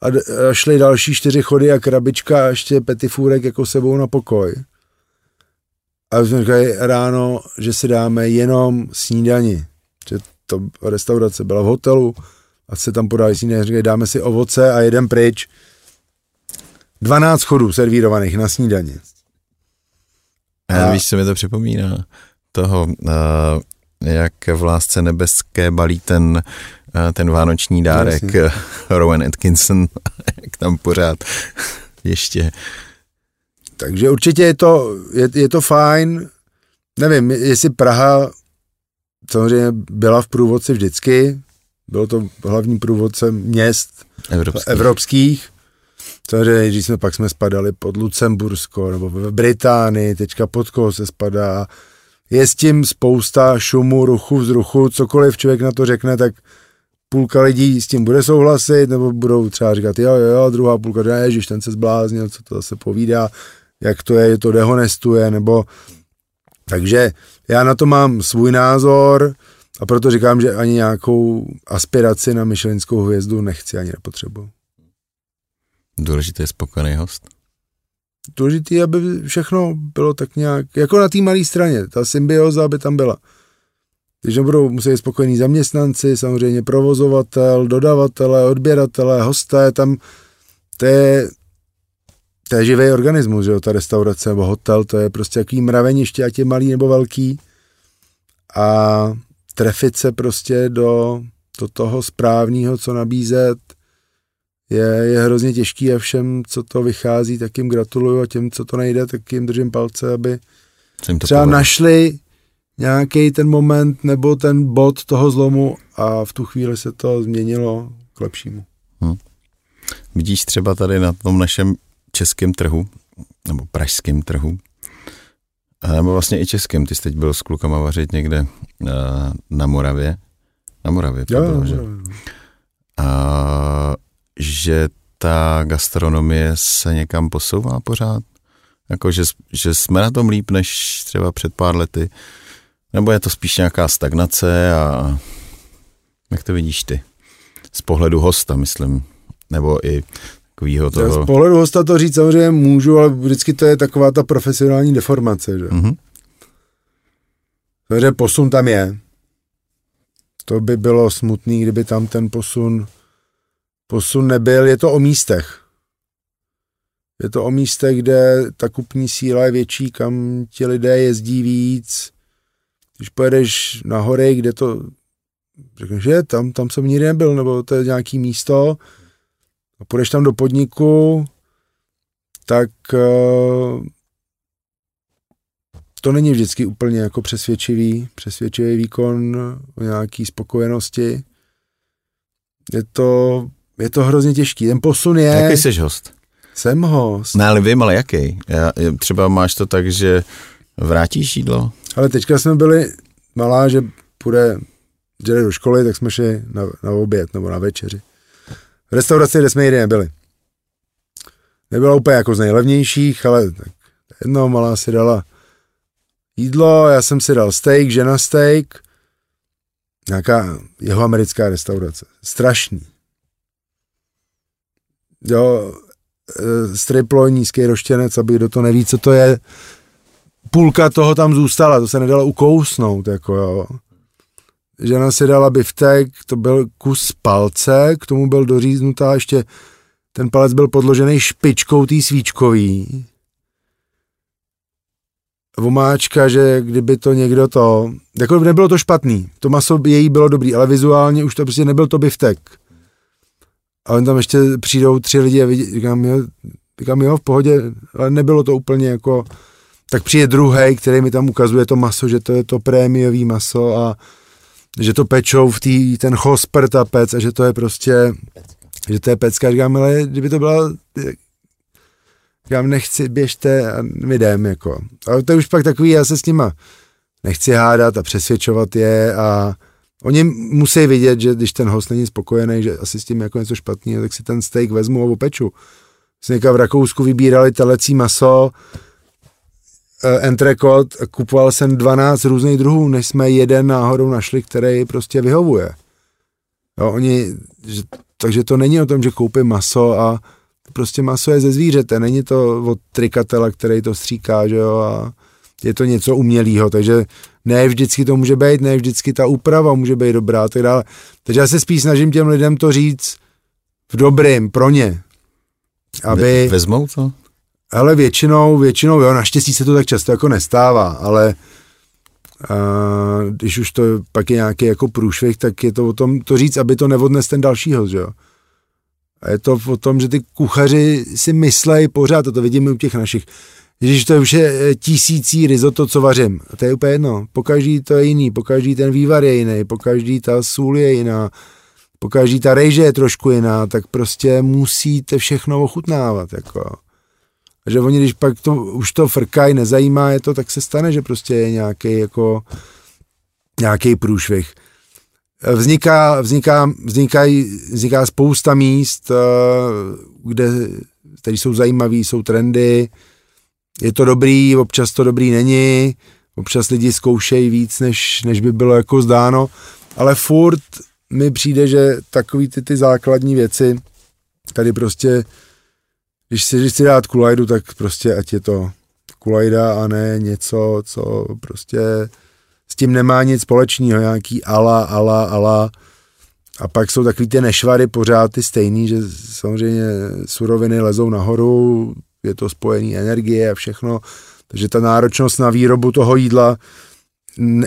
a, a šly další čtyři chody a krabička a ještě petifůrek jako sebou na pokoj. A jsme říkali ráno, že si dáme jenom snídani. Že to restaurace byla v hotelu a se tam podali snídani. Říkali, dáme si ovoce a jeden pryč. 12 chodů servírovaných na snídani. A... Víš, co mi to připomíná? Toho, uh, jak v Lásce nebeské balí ten, uh, ten vánoční dárek Jasně. Rowan Atkinson, jak tam pořád ještě. Takže určitě je to, je, je to fajn. Nevím, jestli Praha samozřejmě byla v průvodci vždycky, bylo to hlavní průvodce měst evropských, evropských Samozřejmě, když jsme pak jsme spadali pod Lucembursko nebo v Británii, teďka pod koho se spadá. Je s tím spousta šumu, ruchu, vzruchu, cokoliv člověk na to řekne, tak půlka lidí s tím bude souhlasit, nebo budou třeba říkat, jo, jo, jo, druhá půlka, ne, ježiš, ten se zbláznil, co to zase povídá, jak to je, to dehonestuje, nebo takže já na to mám svůj názor a proto říkám, že ani nějakou aspiraci na myšlenskou hvězdu nechci ani nepotřebuji. Důležitý je spokojený host. Důležitý, aby všechno bylo tak nějak, jako na té malé straně, ta symbioza, aby tam byla. Když nebudou muset spokojení zaměstnanci, samozřejmě provozovatel, dodavatele, odběratele, hosté, tam to je, to je živý organismus, že jo, ta restaurace nebo hotel, to je prostě jaký mraveniště, ať je malý nebo velký. A trefit se prostě do, do toho správného, co nabízet, je, je hrozně těžký a všem, co to vychází, tak jim gratuluju a těm, co to nejde, tak jim držím palce, aby to třeba povedal. našli nějaký ten moment nebo ten bod toho zlomu a v tu chvíli se to změnilo k lepšímu. Hmm. Vidíš třeba tady na tom našem českém trhu, nebo pražském trhu, nebo vlastně i českém, ty jsi teď byl s klukama vařit někde na Moravě, na Moravě to jo, bylo, že? A že ta gastronomie se někam posouvá pořád? Jako, že, že jsme na tom líp než třeba před pár lety? Nebo je to spíš nějaká stagnace a jak to vidíš ty? Z pohledu hosta, myslím. Nebo i takovýho toho... Z pohledu hosta to říct samozřejmě můžu, ale vždycky to je taková ta profesionální deformace, že? Mm-hmm. Takže posun tam je. To by bylo smutný, kdyby tam ten posun, posun nebyl. Je to o místech. Je to o místech, kde ta kupní síla je větší, kam ti lidé jezdí víc. Když pojedeš na hory, kde to řekneš, že tam, tam jsem nikdy nebyl, nebo to je nějaký místo, a půjdeš tam do podniku, tak uh, to není vždycky úplně jako přesvědčivý, přesvědčivý výkon o nějaký spokojenosti. Je to, je to hrozně těžký. Ten posun je... Jaký jsi host? Jsem host. Ne, ale vím, ale jaký? Já, třeba máš to tak, že vrátíš jídlo? Ale teďka jsme byli malá, že půjde, jde do školy, tak jsme šli na, na oběd nebo na večeři. V restauraci, kde jsme nikdy nebyli. Nebyla úplně jako z nejlevnějších, ale tak jedno malá si dala jídlo, já jsem si dal steak, žena steak, nějaká jeho americká restaurace. Strašný. Jo, e, striplo, nízký roštěnec, aby kdo to neví, co to je. Půlka toho tam zůstala, to se nedalo ukousnout, jako jo. Žena si dala biftek, to byl kus palce, k tomu byl doříznutá ještě, ten palec byl podložený špičkou tý svíčkový vomáčka, že kdyby to někdo to, jako nebylo to špatný, to maso její bylo dobrý, ale vizuálně už to prostě nebyl to biftek. A on tam ještě přijdou tři lidi a vidí, říkám, jo, říkám, jo, v pohodě, ale nebylo to úplně jako, tak přijde druhý, který mi tam ukazuje to maso, že to je to prémiový maso a že to pečou v tý, ten chosper, ta pec a že to je prostě, že to je pecka. Říkám, ale kdyby to byla Říkám, nechci, běžte a my jdem, jako. Ale to je už pak takový, já se s nima nechci hádat a přesvědčovat je a oni musí vidět, že když ten host není spokojený, že asi s tím jako něco špatného, tak si ten steak vezmu a opeču. Jsme v Rakousku vybírali telecí maso, uh, entrecot, kupoval jsem 12 různých druhů, než jsme jeden náhodou našli, který prostě vyhovuje. Jo, oni, že, takže to není o tom, že koupím maso a prostě maso je ze zvířete, není to od trikatela, který to stříká, že jo, a je to něco umělého, takže ne vždycky to může být, ne vždycky ta úprava může být dobrá, tak dále. Takže já se spíš snažím těm lidem to říct v dobrým, pro ně. Aby... Vezmou to? Ale většinou, většinou, jo, naštěstí se to tak často jako nestává, ale a když už to pak je nějaký jako průšvih, tak je to o tom to říct, aby to nevodnes ten další host, jo. A je to o tom, že ty kuchaři si myslejí pořád, a to vidíme u těch našich, když to už je eh, tisící risotto, co vařím. A to je úplně jedno. Pokaždý to je jiný, pokaždý ten vývar je jiný, pokaždý ta sůl je jiná, pokaždý ta rejže je trošku jiná, tak prostě musíte všechno ochutnávat. Jako. A že oni, když pak to, už to frkají, nezajímá je to, tak se stane, že prostě je nějaký jako nějaký průšvih. Vzniká, vzniká, vzniká, vzniká spousta míst, eh, kde, které jsou zajímavé, jsou trendy, je to dobrý, občas to dobrý není, občas lidi zkoušejí víc, než, než by bylo jako zdáno, ale furt mi přijde, že takový ty, ty základní věci, tady prostě, když si, si dát kulajdu, tak prostě ať je to kulajda a ne něco, co prostě s tím nemá nic společného, nějaký ala, ala, ala. A pak jsou takový ty nešvary pořád ty stejný, že samozřejmě suroviny lezou nahoru, je to spojený energie a všechno, takže ta náročnost na výrobu toho jídla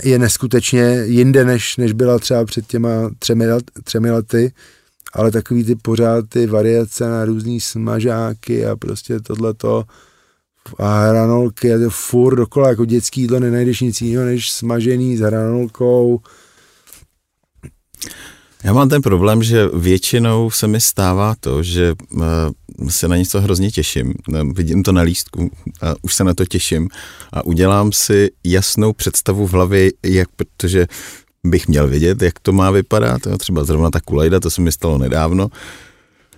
je neskutečně jinde, než, než byla třeba před těma třemi, třemi lety, ale takový ty pořád ty variace na různý smažáky a prostě tohleto, a hranolky a to furt dokola, jako dětský jídlo nenajdeš nic jiného než smažený s hranolkou. Já mám ten problém, že většinou se mi stává to, že uh, se na něco hrozně těším. Vidím to na lístku a už se na to těším a udělám si jasnou představu v hlavě, jak, protože bych měl vědět, jak to má vypadat. Jo, třeba zrovna ta kulajda, to se mi stalo nedávno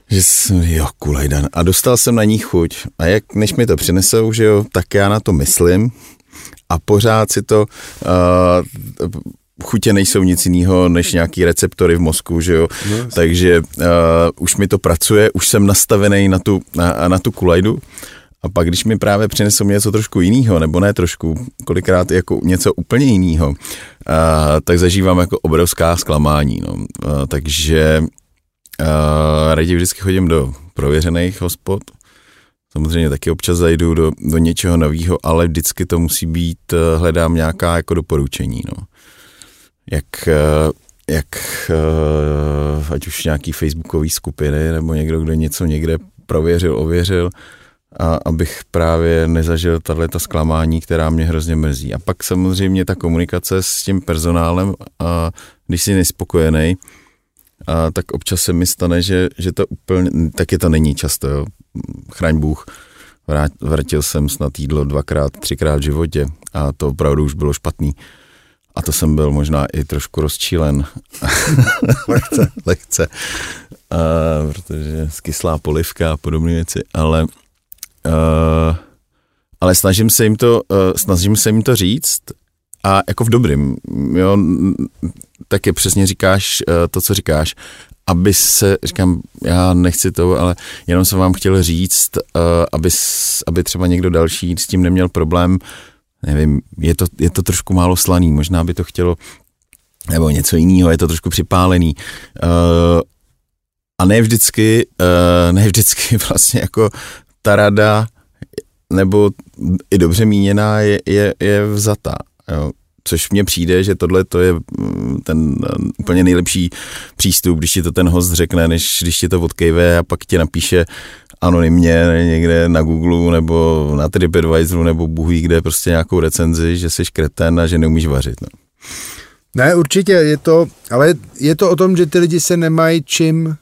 že jsem, jo, kulejdan. A dostal jsem na ní chuť. A jak, než mi to přinesou, že jo, tak já na to myslím a pořád si to, uh, chutě nejsou nic jiného než nějaký receptory v mozku, že jo, no, takže uh, už mi to pracuje, už jsem nastavený na tu, na, na tu kulajdu a pak, když mi právě přinesou něco trošku jiného, nebo ne trošku, kolikrát jako něco úplně jiného, tak zažívám jako obrovská zklamání, no. Uh, takže uh, raději vždycky chodím do prověřených hospod, Samozřejmě taky občas zajdu do, do něčeho nového, ale vždycky to musí být, hledám nějaká jako doporučení, no. Jak, jak ať už nějaký facebookový skupiny, nebo někdo, kdo něco někde prověřil, ověřil, a abych právě nezažil tato zklamání, která mě hrozně mrzí. A pak samozřejmě ta komunikace s tím personálem, a když jsi nespokojený, a tak občas se mi stane, že, že to úplně, taky to není často, jo. chraň Bůh, vrát, vrtil jsem snad jídlo dvakrát, třikrát v životě a to opravdu už bylo špatný. A to jsem byl možná i trošku rozčílen. Lehce. Lehce. A, protože skyslá polivka a podobné věci, ale Uh, ale snažím se jim to, uh, snažím se jim to říct a jako v dobrým, jo, je přesně říkáš uh, to, co říkáš, aby se, říkám, já nechci to, ale jenom jsem vám chtěl říct, uh, aby, aby třeba někdo další s tím neměl problém, nevím, je to, je to trošku málo slaný, možná by to chtělo nebo něco jiného, je to trošku připálený. Uh, a ne vždycky, uh, ne vždycky vlastně jako ta rada, nebo i dobře míněná, je, je, je vzatá. Jo. Což mně přijde, že tohle to je mm, ten eh, úplně nejlepší přístup, když ti to ten host řekne, než když ti to odkejve a pak ti napíše anonymně někde na Google nebo na TripAdvisoru nebo Bůh kde prostě nějakou recenzi, že jsi kreten a že neumíš vařit. No. Ne, určitě je to, ale je to o tom, že ty lidi se nemají čím,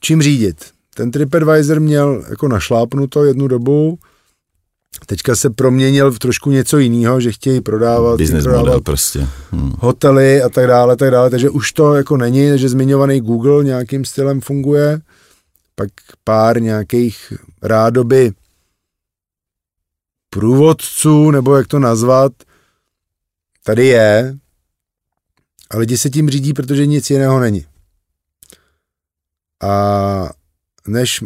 čím řídit. Ten TripAdvisor měl jako našlápnuto jednu dobu, teďka se proměnil v trošku něco jiného, že chtějí prodávat, Business prodávat model prostě. Hmm. hotely a tak dále, tak dále, takže už to jako není, že zmiňovaný Google nějakým stylem funguje, pak pár nějakých rádoby průvodců, nebo jak to nazvat, tady je a lidi se tím řídí, protože nic jiného není. A než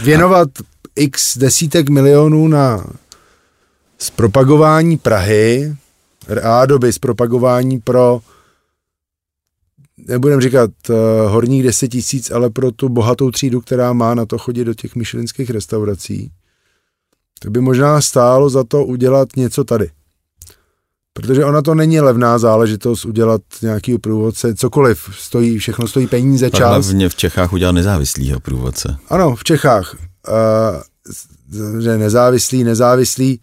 věnovat x desítek milionů na zpropagování Prahy, rádoby zpropagování pro nebudem říkat uh, horních deset tisíc, ale pro tu bohatou třídu, která má na to chodit do těch myšelinských restaurací, tak by možná stálo za to udělat něco tady. Protože ona to není levná záležitost udělat nějaký průvodce, cokoliv stojí, všechno stojí peníze, čas. Hlavně v Čechách udělat nezávislýho průvodce. Ano, v Čechách. Uh, že nezávislý, nezávislý,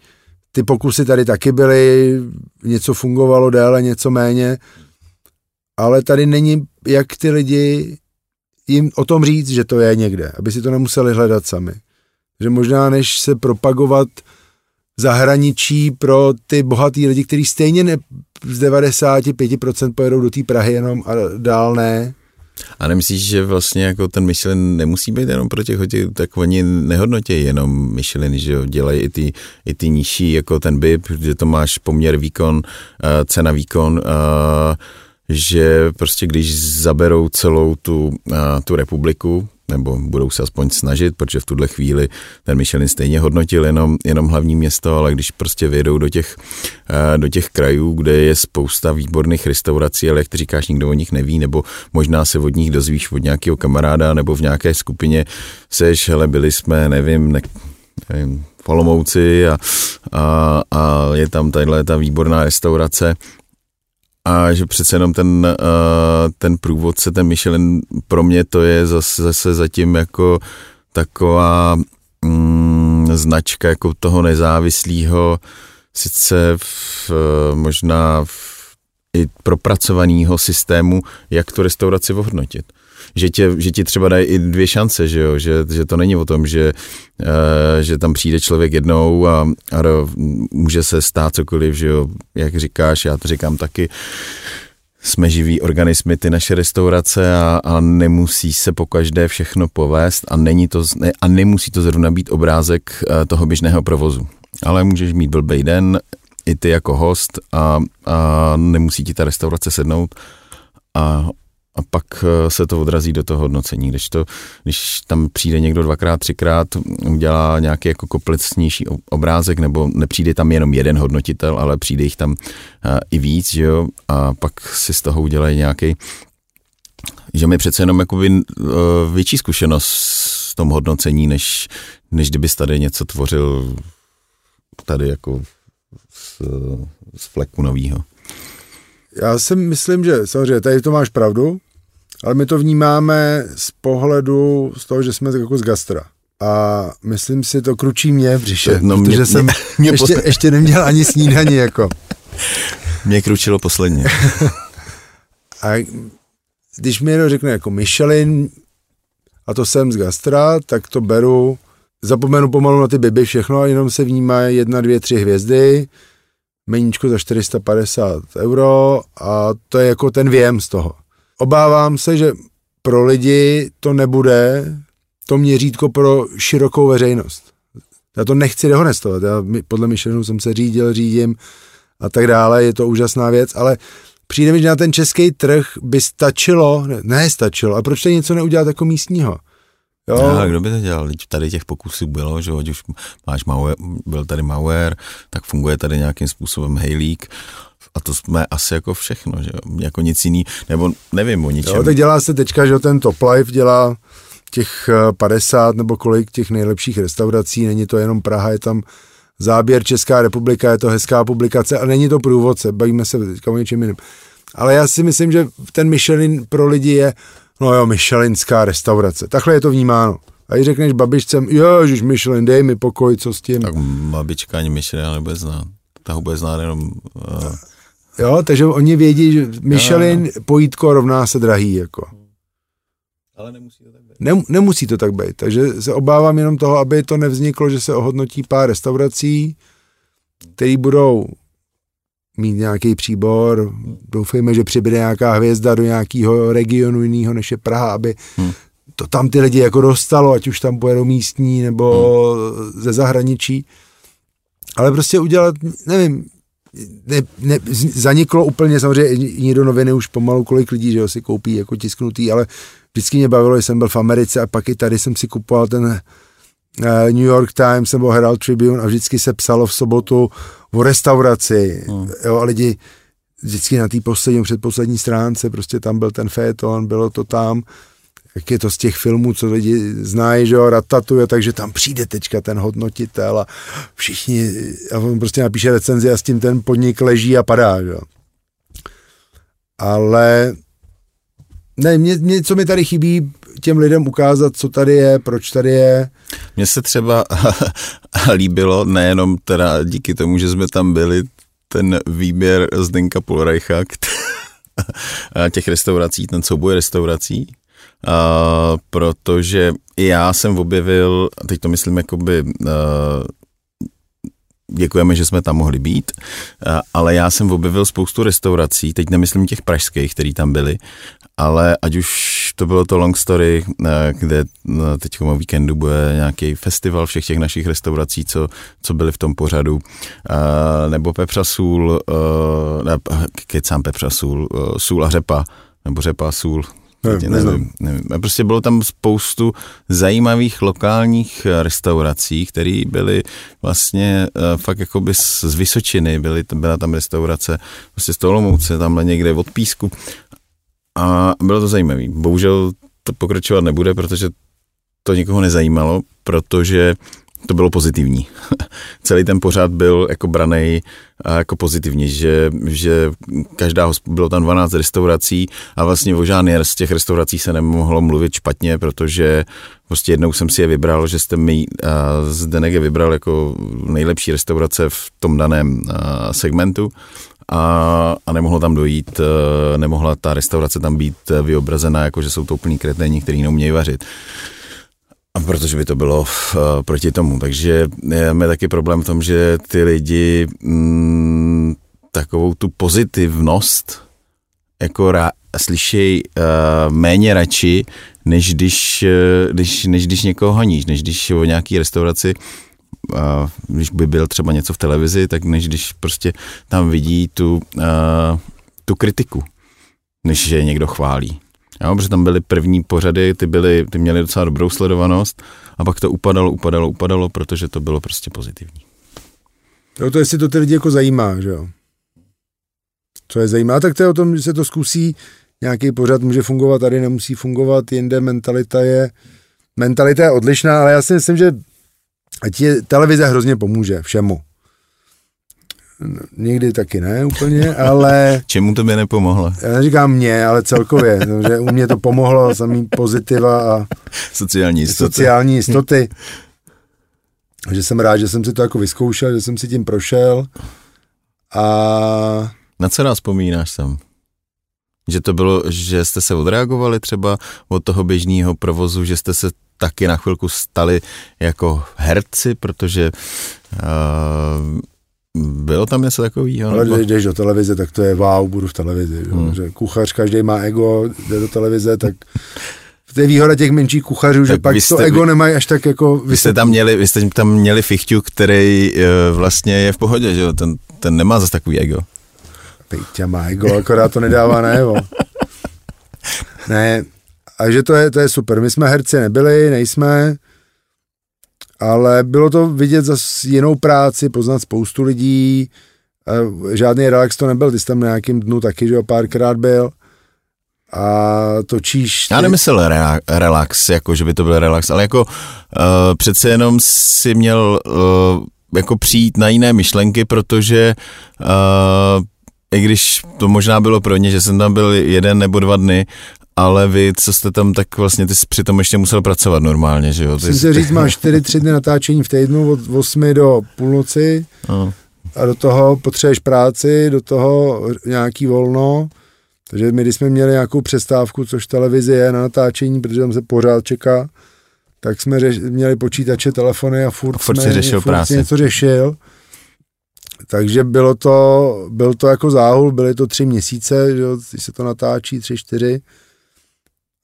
ty pokusy tady taky byly, něco fungovalo déle, něco méně, ale tady není, jak ty lidi jim o tom říct, že to je někde, aby si to nemuseli hledat sami. Že možná než se propagovat zahraničí pro ty bohatý lidi, kteří stejně ne, z 95% pojedou do té Prahy jenom a dál ne. A nemyslíš, že vlastně jako ten Michelin nemusí být jenom pro těch hodě, tak oni nehodnotí jenom Michelin, že jo, dělají i ty, i ty nižší, jako ten BIP, že to máš poměr výkon, uh, cena výkon, uh, že prostě když zaberou celou tu, uh, tu republiku, nebo budou se aspoň snažit, protože v tuhle chvíli ten Michelin stejně hodnotil jenom, jenom hlavní město, ale když prostě vyjedou do těch, eh, do těch krajů, kde je spousta výborných restaurací, ale jak ty říkáš, nikdo o nich neví, nebo možná se od nich dozvíš od nějakého kamaráda, nebo v nějaké skupině seš, hele, byli jsme, nevím, ne, nevím v Olomouci a, a, a je tam tadyhle ta výborná restaurace, a že přece jenom ten, ten průvodce, ten Michelin, pro mě to je zase, zase zatím jako taková mm, značka jako toho nezávislého, sice v, uh, možná v, i propracovaného systému, jak tu restauraci ohodnotit že, tě, že ti třeba dají i dvě šance, že, jo? Že, že to není o tom, že, uh, že tam přijde člověk jednou a, a může se stát cokoliv, že jo? jak říkáš, já to říkám taky, jsme živí organismy, ty naše restaurace a, a nemusí se po každé všechno povést a, není to, a nemusí to zrovna být obrázek eh, toho běžného provozu. Ale můžeš mít blbej den, i ty jako host a, a nemusí ti ta restaurace sednout a a pak eh, se to odrazí do toho hodnocení. Když, to, když tam přijde někdo dvakrát, třikrát, udělá nějaký jako komplexnější obrázek, nebo nepřijde tam jenom jeden hodnotitel, ale přijde jich tam eh, i víc, že jo, a pak si z toho udělají nějaký že mi přece jenom jakoby eh, větší zkušenost s tom hodnocení, než, než kdybys tady něco tvořil tady jako z, z fleku novýho. Já si myslím, že samozřejmě tady to máš pravdu, ale my to vnímáme z pohledu z toho, že jsme jako z gastra. A myslím si, to kručí mě v břiše, no, protože mě, jsem mě, ještě, mě ještě neměl ani snídaní. Jako. Mě kručilo posledně. a když mi někdo řekne jako Michelin, a to jsem z gastra, tak to beru, zapomenu pomalu na ty biby všechno a jenom se vnímá jedna, dvě, tři hvězdy, meníčko za 450 euro a to je jako ten věm z toho. Obávám se, že pro lidi to nebude to měřítko pro širokou veřejnost. Já to nechci dehonestovat, já podle Michelinu jsem se řídil, řídím a tak dále, je to úžasná věc, ale přijde mi, že na ten český trh by stačilo, ne, ne stačilo, a proč to něco neudělat jako místního? Jo. A kdo by to dělal? Tady těch pokusů bylo, že ať už máš Mauer, byl tady Mauer, tak funguje tady nějakým způsobem Hejlík a to jsme asi jako všechno, že jako nic jiný, nebo nevím o ničem. Jo, tak dělá se teďka, že ten Top Life dělá těch 50 eh, nebo kolik těch nejlepších restaurací, není to jenom Praha, je tam záběr Česká republika, je to hezká publikace a není to průvodce, bavíme se teďka o něčem jiném. Ale já si myslím, že ten Michelin pro lidi je no jo, Michelinská restaurace. Takhle je to vnímáno. A když řekneš babičce, ježiš, Michelin, dej mi pokoj, co s tím. Tak babička ani Michelin nebude znát. Ta ho bude znát jenom... Uh... Jo, takže oni vědí, že Michelin, jo, pojítko rovná se drahý, jako. Ale nemusí to tak být. Nem, nemusí to tak být, takže se obávám jenom toho, aby to nevzniklo, že se ohodnotí pár restaurací, které budou mít nějaký příbor. Doufejme, že přibude nějaká hvězda do nějakého regionu jiného než je Praha, aby hmm. to tam ty lidi jako dostalo, ať už tam pojedou místní nebo hmm. ze zahraničí. Ale prostě udělat, nevím, ne, ne, zaniklo úplně, samozřejmě i do noviny už pomalu kolik lidí, že ho si koupí jako tisknutý, ale vždycky mě bavilo, že jsem byl v Americe a pak i tady jsem si kupoval ten New York Times nebo Herald Tribune a vždycky se psalo v sobotu o restauraci, hmm. jo, a lidi vždycky na té poslední, předposlední stránce, prostě tam byl ten féton, bylo to tam, jak je to z těch filmů, co lidi znají, že jo, ratatuje, takže tam přijde teďka ten hodnotitel a všichni, a on prostě napíše recenzi a s tím ten podnik leží a padá, že jo. Ale ne, mě, mě, co mi tady chybí, těm lidem ukázat, co tady je, proč tady je. Mně se třeba líbilo, nejenom teda díky tomu, že jsme tam byli, ten výběr Zdenka Polreicha, těch restaurací, ten souboj restaurací, Uh, protože já jsem objevil, teď to myslím jakoby, uh, děkujeme, že jsme tam mohli být, uh, ale já jsem objevil spoustu restaurací, teď nemyslím těch pražských, který tam byli, ale ať už to bylo to Long Story, eh, kde no, teď o víkendu bude nějaký festival všech těch našich restaurací, co, co byly v tom pořadu, eh, nebo Pepřa Sůl, eh, ne, kecám Pepřa Sůl, Sůl a řepa, nebo řepa a sůl, ne, nevím, nevím. Prostě bylo tam spoustu zajímavých lokálních restaurací, které byly vlastně uh, fakt jakoby z, z Vysočiny, byly, byla tam restaurace prostě z Olomouce, tamhle někde od Písku a bylo to zajímavé. Bohužel to pokračovat nebude, protože to nikoho nezajímalo, protože to bylo pozitivní. Celý ten pořád byl jako braný jako pozitivní, že, že každá, bylo tam 12 restaurací a vlastně o žádné z těch restaurací se nemohlo mluvit špatně, protože prostě jednou jsem si je vybral, že jste mi Zdenek je vybral jako nejlepší restaurace v tom daném segmentu a, a nemohlo tam dojít, eh, nemohla ta restaurace tam být eh, vyobrazená, jako že jsou to úplný kreténi, který neumějí vařit. A protože by to bylo uh, proti tomu. Takže máme taky problém v tom, že ty lidi mm, takovou tu pozitivnost jako ra, slyšej uh, méně radši, než když, uh, když, než když někoho honíš, než když o nějaký restauraci uh, když by byl třeba něco v televizi, tak než když prostě tam vidí tu, uh, tu kritiku, než že někdo chválí. Jo, protože tam byly první pořady, ty, byly, ty měly docela dobrou sledovanost a pak to upadalo, upadalo, upadalo, protože to bylo prostě pozitivní. Jo, to jestli to ty lidi jako zajímá, že jo. Co je zajímá, tak to je o tom, že se to zkusí, nějaký pořad může fungovat, tady nemusí fungovat, jinde mentalita je, mentalita je odlišná, ale já si myslím, že ať je, televize hrozně pomůže všemu. Někdy taky ne úplně, ale... Čemu to by nepomohlo? Já neříkám mě, ale celkově, no, že u mě to pomohlo, samý pozitiva a sociální jistoty. Sociální jistoty. že jsem rád, že jsem si to jako vyzkoušel, že jsem si tím prošel a... Na co nás vzpomínáš sem? Že to bylo, že jste se odreagovali třeba od toho běžného provozu, že jste se taky na chvilku stali jako herci, protože uh, bylo tam něco takového? Ale když jdeš do televize, tak to je wow, budu v televizi. Hmm. Že kuchař, každý má ego, jde do televize, tak to je výhoda těch menších kuchařů, tak že pak jste, to ego nemají až tak jako... Vy jste tam měli, vy jste tam měli fichťu, který uh, vlastně je v pohodě, že? Ten, ten nemá zase takový ego. Pejťa má ego, akorát to nedává najevo. ne, a že to je, to je super. My jsme herci nebyli, nejsme, ale bylo to vidět za jinou práci, poznat spoustu lidí, žádný relax to nebyl, ty jsi tam na nějakým dnu taky, že jo, párkrát byl a točíš... Ty... Já nemyslel re- relax, jako že by to byl relax, ale jako uh, přece jenom si měl uh, jako přijít na jiné myšlenky, protože uh, i když to možná bylo pro ně, že jsem tam byl jeden nebo dva dny, ale vy, co jste tam, tak vlastně ty jsi přitom ještě musel pracovat normálně, že jo? Musím se říct, máš 4-3 dny natáčení v týdnu od 8 do půlnoci no. a do toho potřebuješ práci, do toho nějaký volno, takže my, když jsme měli nějakou přestávku, což televize je na natáčení, protože tam se pořád čeká, tak jsme řeš, měli počítače, telefony a furt, a furt jsme, řešil furt práci. něco řešil. Takže bylo to, byl to jako záhul, byly to tři měsíce, že, když se to natáčí, tři, čtyři.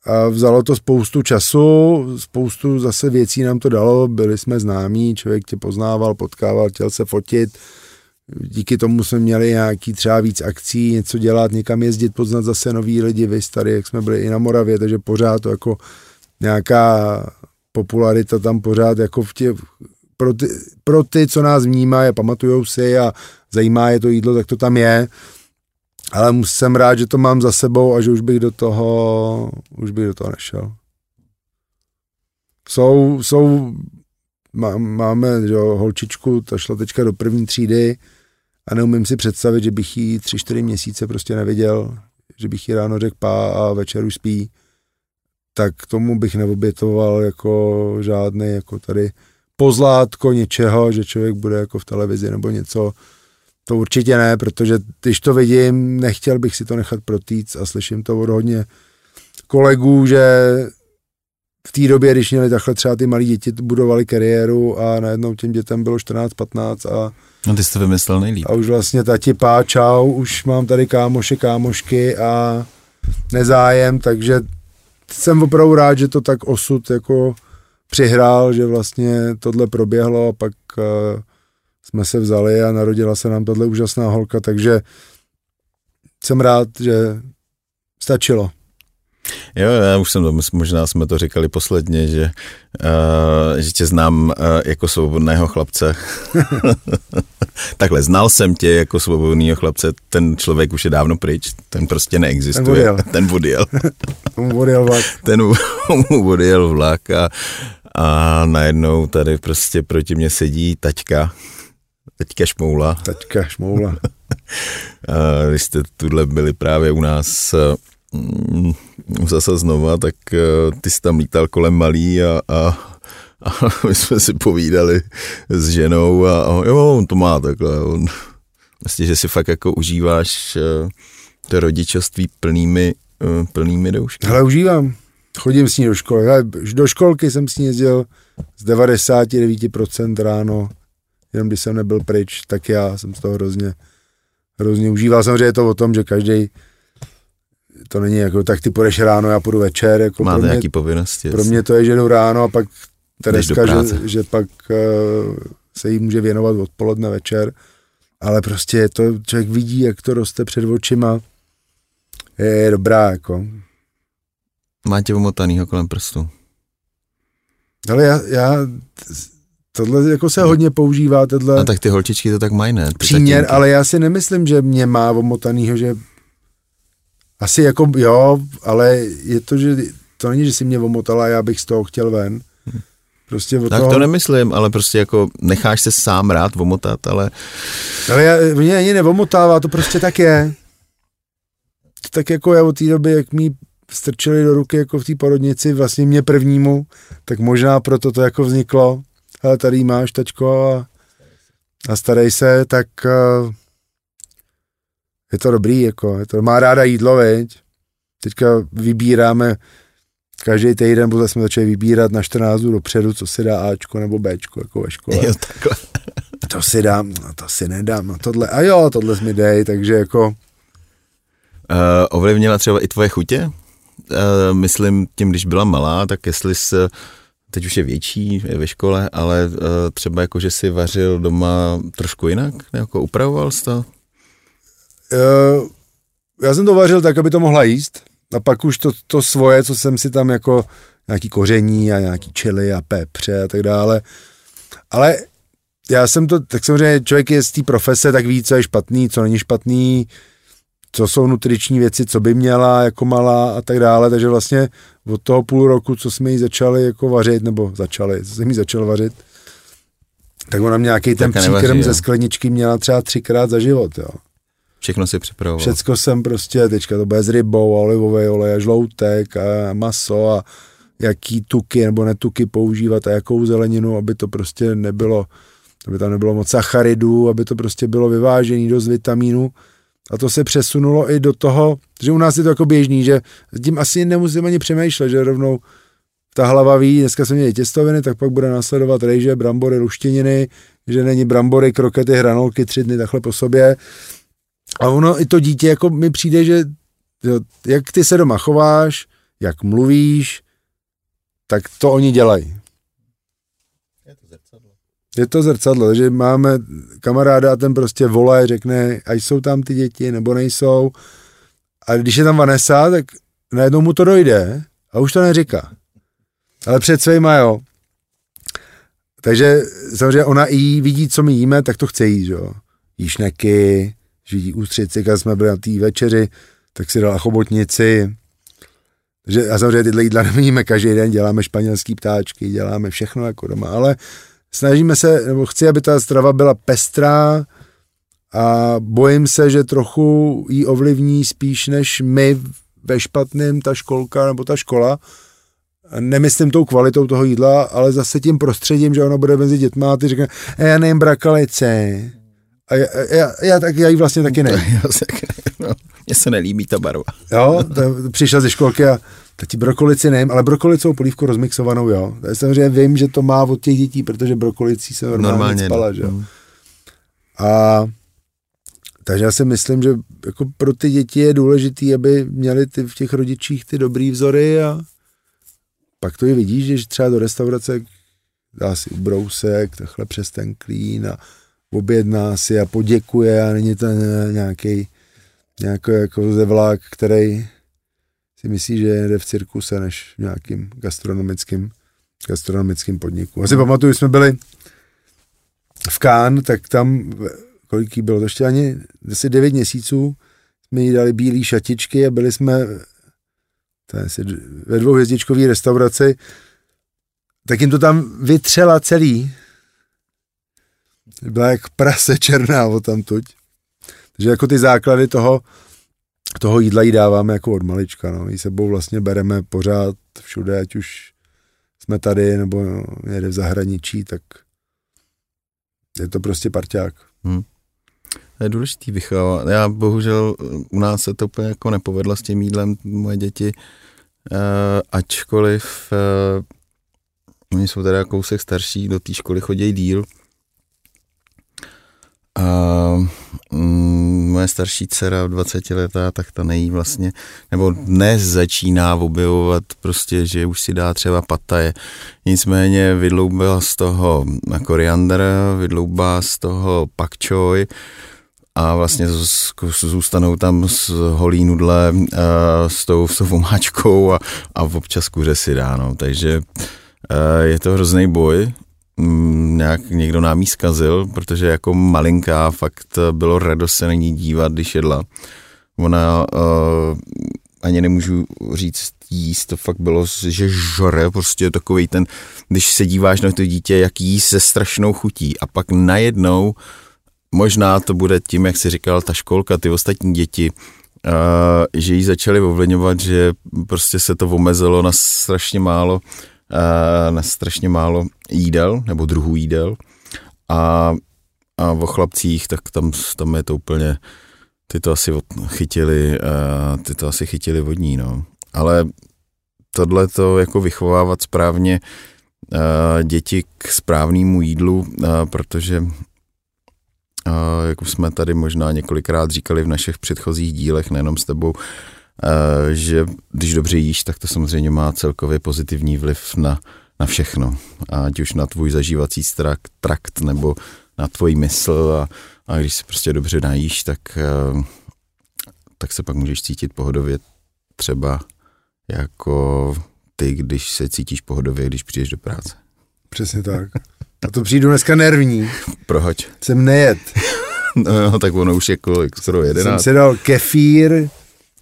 A vzalo to spoustu času, spoustu zase věcí nám to dalo, byli jsme známí, člověk tě poznával, potkával, chtěl se fotit, díky tomu jsme měli nějaký třeba víc akcí, něco dělat, někam jezdit, poznat zase nový lidi, vy tady, jak jsme byli i na Moravě, takže pořád to jako nějaká popularita tam pořád jako v těch, pro ty, pro ty, co nás vnímají a pamatujou si a zajímá je to jídlo, tak to tam je. Ale jsem rád, že to mám za sebou a že už bych do toho, už bych do toho nešel. Jsou, jsou, má, máme jo, holčičku, ta šla teďka do první třídy a neumím si představit, že bych jí tři, čtyři měsíce prostě neviděl, že bych jí ráno řekl pá a večer už spí, tak tomu bych neobětoval jako žádný jako tady pozlátko něčeho, že člověk bude jako v televizi nebo něco, to určitě ne, protože když to vidím, nechtěl bych si to nechat protýct a slyším to od hodně kolegů, že v té době, když měli takhle třeba ty malí děti, budovali kariéru a najednou těm dětem bylo 14-15 a No ty jsi to vymyslel nejlíp. A už vlastně tati pá, čau, už mám tady kámoše, kámošky a nezájem, takže jsem opravdu rád, že to tak osud jako přihrál, že vlastně tohle proběhlo a pak uh, jsme se vzali a narodila se nám tahle úžasná holka, takže jsem rád, že stačilo. Jo, já už jsem to, možná jsme to říkali posledně, že, uh, že tě znám uh, jako svobodného chlapce. Takhle, znal jsem tě jako svobodného chlapce, ten člověk už je dávno pryč, ten prostě neexistuje. Ten odjel. Ten odjel vlak. Ten mu odjel vlak a, a najednou tady prostě proti mě sedí taťka, Teďka Šmoula. Teďka Šmoula. Když jste tuhle byli právě u nás mm, zase znova, tak eh, ty jsi tam lítal kolem malý a, a, a my jsme si povídali s ženou a, a jo, on to má takhle. On, vlastně, že si fakt jako užíváš eh, to rodičovství plnými, eh, plnými doušky. Ale užívám. Chodím s ní do školy. Do školky jsem s ní jezdil z 99% ráno jenom když jsem nebyl pryč, tak já jsem z toho hrozně, hrozně užíval. Samozřejmě je to o tom, že každý to není jako, tak ty půjdeš ráno, já půjdu večer. Jako Máte pro mě, nějaký povinnosti? pro mě to je, že jdu ráno a pak Tereska, že, že pak uh, se jí může věnovat odpoledne večer, ale prostě je to, člověk vidí, jak to roste před očima, je, je dobrá, jako. Máte omotanýho kolem prstu. Ale já, já tohle jako se hodně používá, tohle No tak ty holčičky to tak mají, ne? Ty příměr, tatínky. ale já si nemyslím, že mě má omotanýho, že asi jako jo, ale je to, že to není, že si mě omotala a já bych z toho chtěl ven. Prostě od Tak toho, to nemyslím, ale prostě jako necháš se sám rád omotat, ale Ale já, mě ani neomotává, to prostě tak je. To tak jako já od té doby, jak mi strčili do ruky jako v té porodnici, vlastně mě prvnímu, tak možná proto to jako vzniklo. Ale tady máš, tačko, a, a starej se, tak uh, je to dobrý, jako, je to, má ráda jídlo, veď. Teďka vybíráme, každý týden bude jsme začali vybírat na 14 dnů dopředu, co si dá Ačko nebo Bčko, jako ve škole jo, takhle. to si dám, no to si nedám, no tohle, a jo, tohle mi dej, takže jako, Uh, ovlivnila třeba i tvoje chutě? Uh, myslím tím, když byla malá, tak jestli jsi, teď už je větší, je ve škole, ale uh, třeba jako, že si vařil doma trošku jinak, jako upravoval jsi to? uh, já jsem to vařil tak, aby to mohla jíst, a pak už to, to svoje, co jsem si tam jako, nějaký koření a nějaký čili a pepře a tak dále, ale já jsem to, tak samozřejmě člověk je z té profese, tak ví, co je špatný, co není špatný, co jsou nutriční věci, co by měla jako malá a tak dále, takže vlastně od toho půl roku, co jsme jí začali jako vařit, nebo začali, co jsem jí začal vařit, tak ona nějaký ten příkrm ze skleničky měla třeba třikrát za život, jo. Všechno si připravoval. Všecko jsem prostě, teďka to bude s rybou, olivový olej a žloutek a maso a jaký tuky nebo netuky používat a jakou zeleninu, aby to prostě nebylo, aby tam nebylo moc sacharidů, aby to prostě bylo vyvážený dost vitamínů. A to se přesunulo i do toho, že u nás je to jako běžný, že tím asi nemusím ani přemýšlet, že rovnou ta hlava ví, dneska jsme měli těstoviny, tak pak bude následovat rejže, brambory, luštěniny, že není brambory, krokety, hranolky tři dny takhle po sobě. A ono i to dítě, jako mi přijde, že jak ty se doma chováš, jak mluvíš, tak to oni dělají. Je to zrcadlo, takže máme kamaráda a ten prostě volá, řekne, ať jsou tam ty děti, nebo nejsou. A když je tam Vanessa, tak najednou mu to dojde a už to neříká. Ale před svýma, jo. Takže samozřejmě ona i vidí, co my jíme, tak to chce jíst, jo. Jí šneky, že vidí ústřici, když jsme byli na té večeři, tak si dala chobotnici. Takže, a samozřejmě tyhle jídla nemíme každý den, děláme španělský ptáčky, děláme všechno jako doma, ale snažíme se, nebo chci, aby ta strava byla pestrá a bojím se, že trochu jí ovlivní spíš než my ve špatném ta školka nebo ta škola. Nemyslím tou kvalitou toho jídla, ale zase tím prostředím, že ona bude mezi dětma a ty řekne, "E, já nejím brakalice. A já, já, já, tak, já jí vlastně taky nejím. No, Mně se nelíbí ta barva. Jo, to, přišel ze školky a tati brokolici nejím, ale brokolicou polívku rozmixovanou, jo. Já samozřejmě vím, že to má od těch dětí, protože brokolicí se normálně, Normálně. spala, no. že jo. Mm. A takže já si myslím, že jako pro ty děti je důležitý, aby měli ty, v těch rodičích ty dobrý vzory a pak to i vidíš, když třeba do restaurace dá si ubrousek, takhle přes ten klín a objedná si a poděkuje a není to nějaký nějaký jako zevlák, který si myslí, že jede v cirkuse, než v nějakým gastronomickým, gastronomickým podniku. Asi pamatuju, jsme byli v Kán, tak tam, kolik jí bylo, to ještě ani asi 9 měsíců, jsme jí dali bílé šatičky a byli jsme asi ve dvouhvězdičkové restauraci, tak jim to tam vytřela celý. Byla jak prase černá o tamtuť. Takže jako ty základy toho, toho jídla jí dáváme jako od malička, no. Jí sebou vlastně bereme pořád všude, ať už jsme tady nebo no, jede v zahraničí, tak je to prostě parťák. To je důležitý vychovávat. Já bohužel u nás se to úplně jako nepovedlo s tím jídlem moje děti, uh, ačkoliv uh, oni jsou teda kousek starší, do té školy chodí díl. A mm, moje starší dcera 20 letá, tak ta nejí vlastně, nebo dnes začíná objevovat prostě, že už si dá třeba pataje. Nicméně vydloubila z toho koriander, vydloubá z toho pak choi, a vlastně zůstanou tam s holí nudle s tou, s tou vomáčkou a, a občas kuře si dá, no. takže je to hrozný boj, nějak někdo nám jí zkazil, protože jako malinká fakt bylo radost se na ní dívat, když jedla. Ona uh, ani nemůžu říct jíst, to fakt bylo, že žore, prostě takový ten, když se díváš na to dítě, jak jí se strašnou chutí a pak najednou možná to bude tím, jak si říkal, ta školka, ty ostatní děti, uh, že jí začaly ovlivňovat, že prostě se to omezilo na strašně málo, na strašně málo jídel, nebo druhů jídel. A, a o chlapcích, tak tam, tam je to úplně, ty to asi chytili, uh, ty to asi chytili vodní, no. Ale tohle to jako vychovávat správně uh, děti k správnému jídlu, protože jak jsme tady možná několikrát říkali v našich předchozích dílech, nejenom s tebou, že když dobře jíš, tak to samozřejmě má celkově pozitivní vliv na, na všechno. Ať už na tvůj zažívací strakt, trakt nebo na tvůj mysl a, a když se prostě dobře najíš, tak, tak se pak můžeš cítit pohodově třeba jako ty, když se cítíš pohodově, když přijdeš do práce. Přesně tak. A to přijdu dneska nervní. Proč? Jsem nejet. no, tak ono už je kolik, skoro jedenáct. Jsem si dal kefír,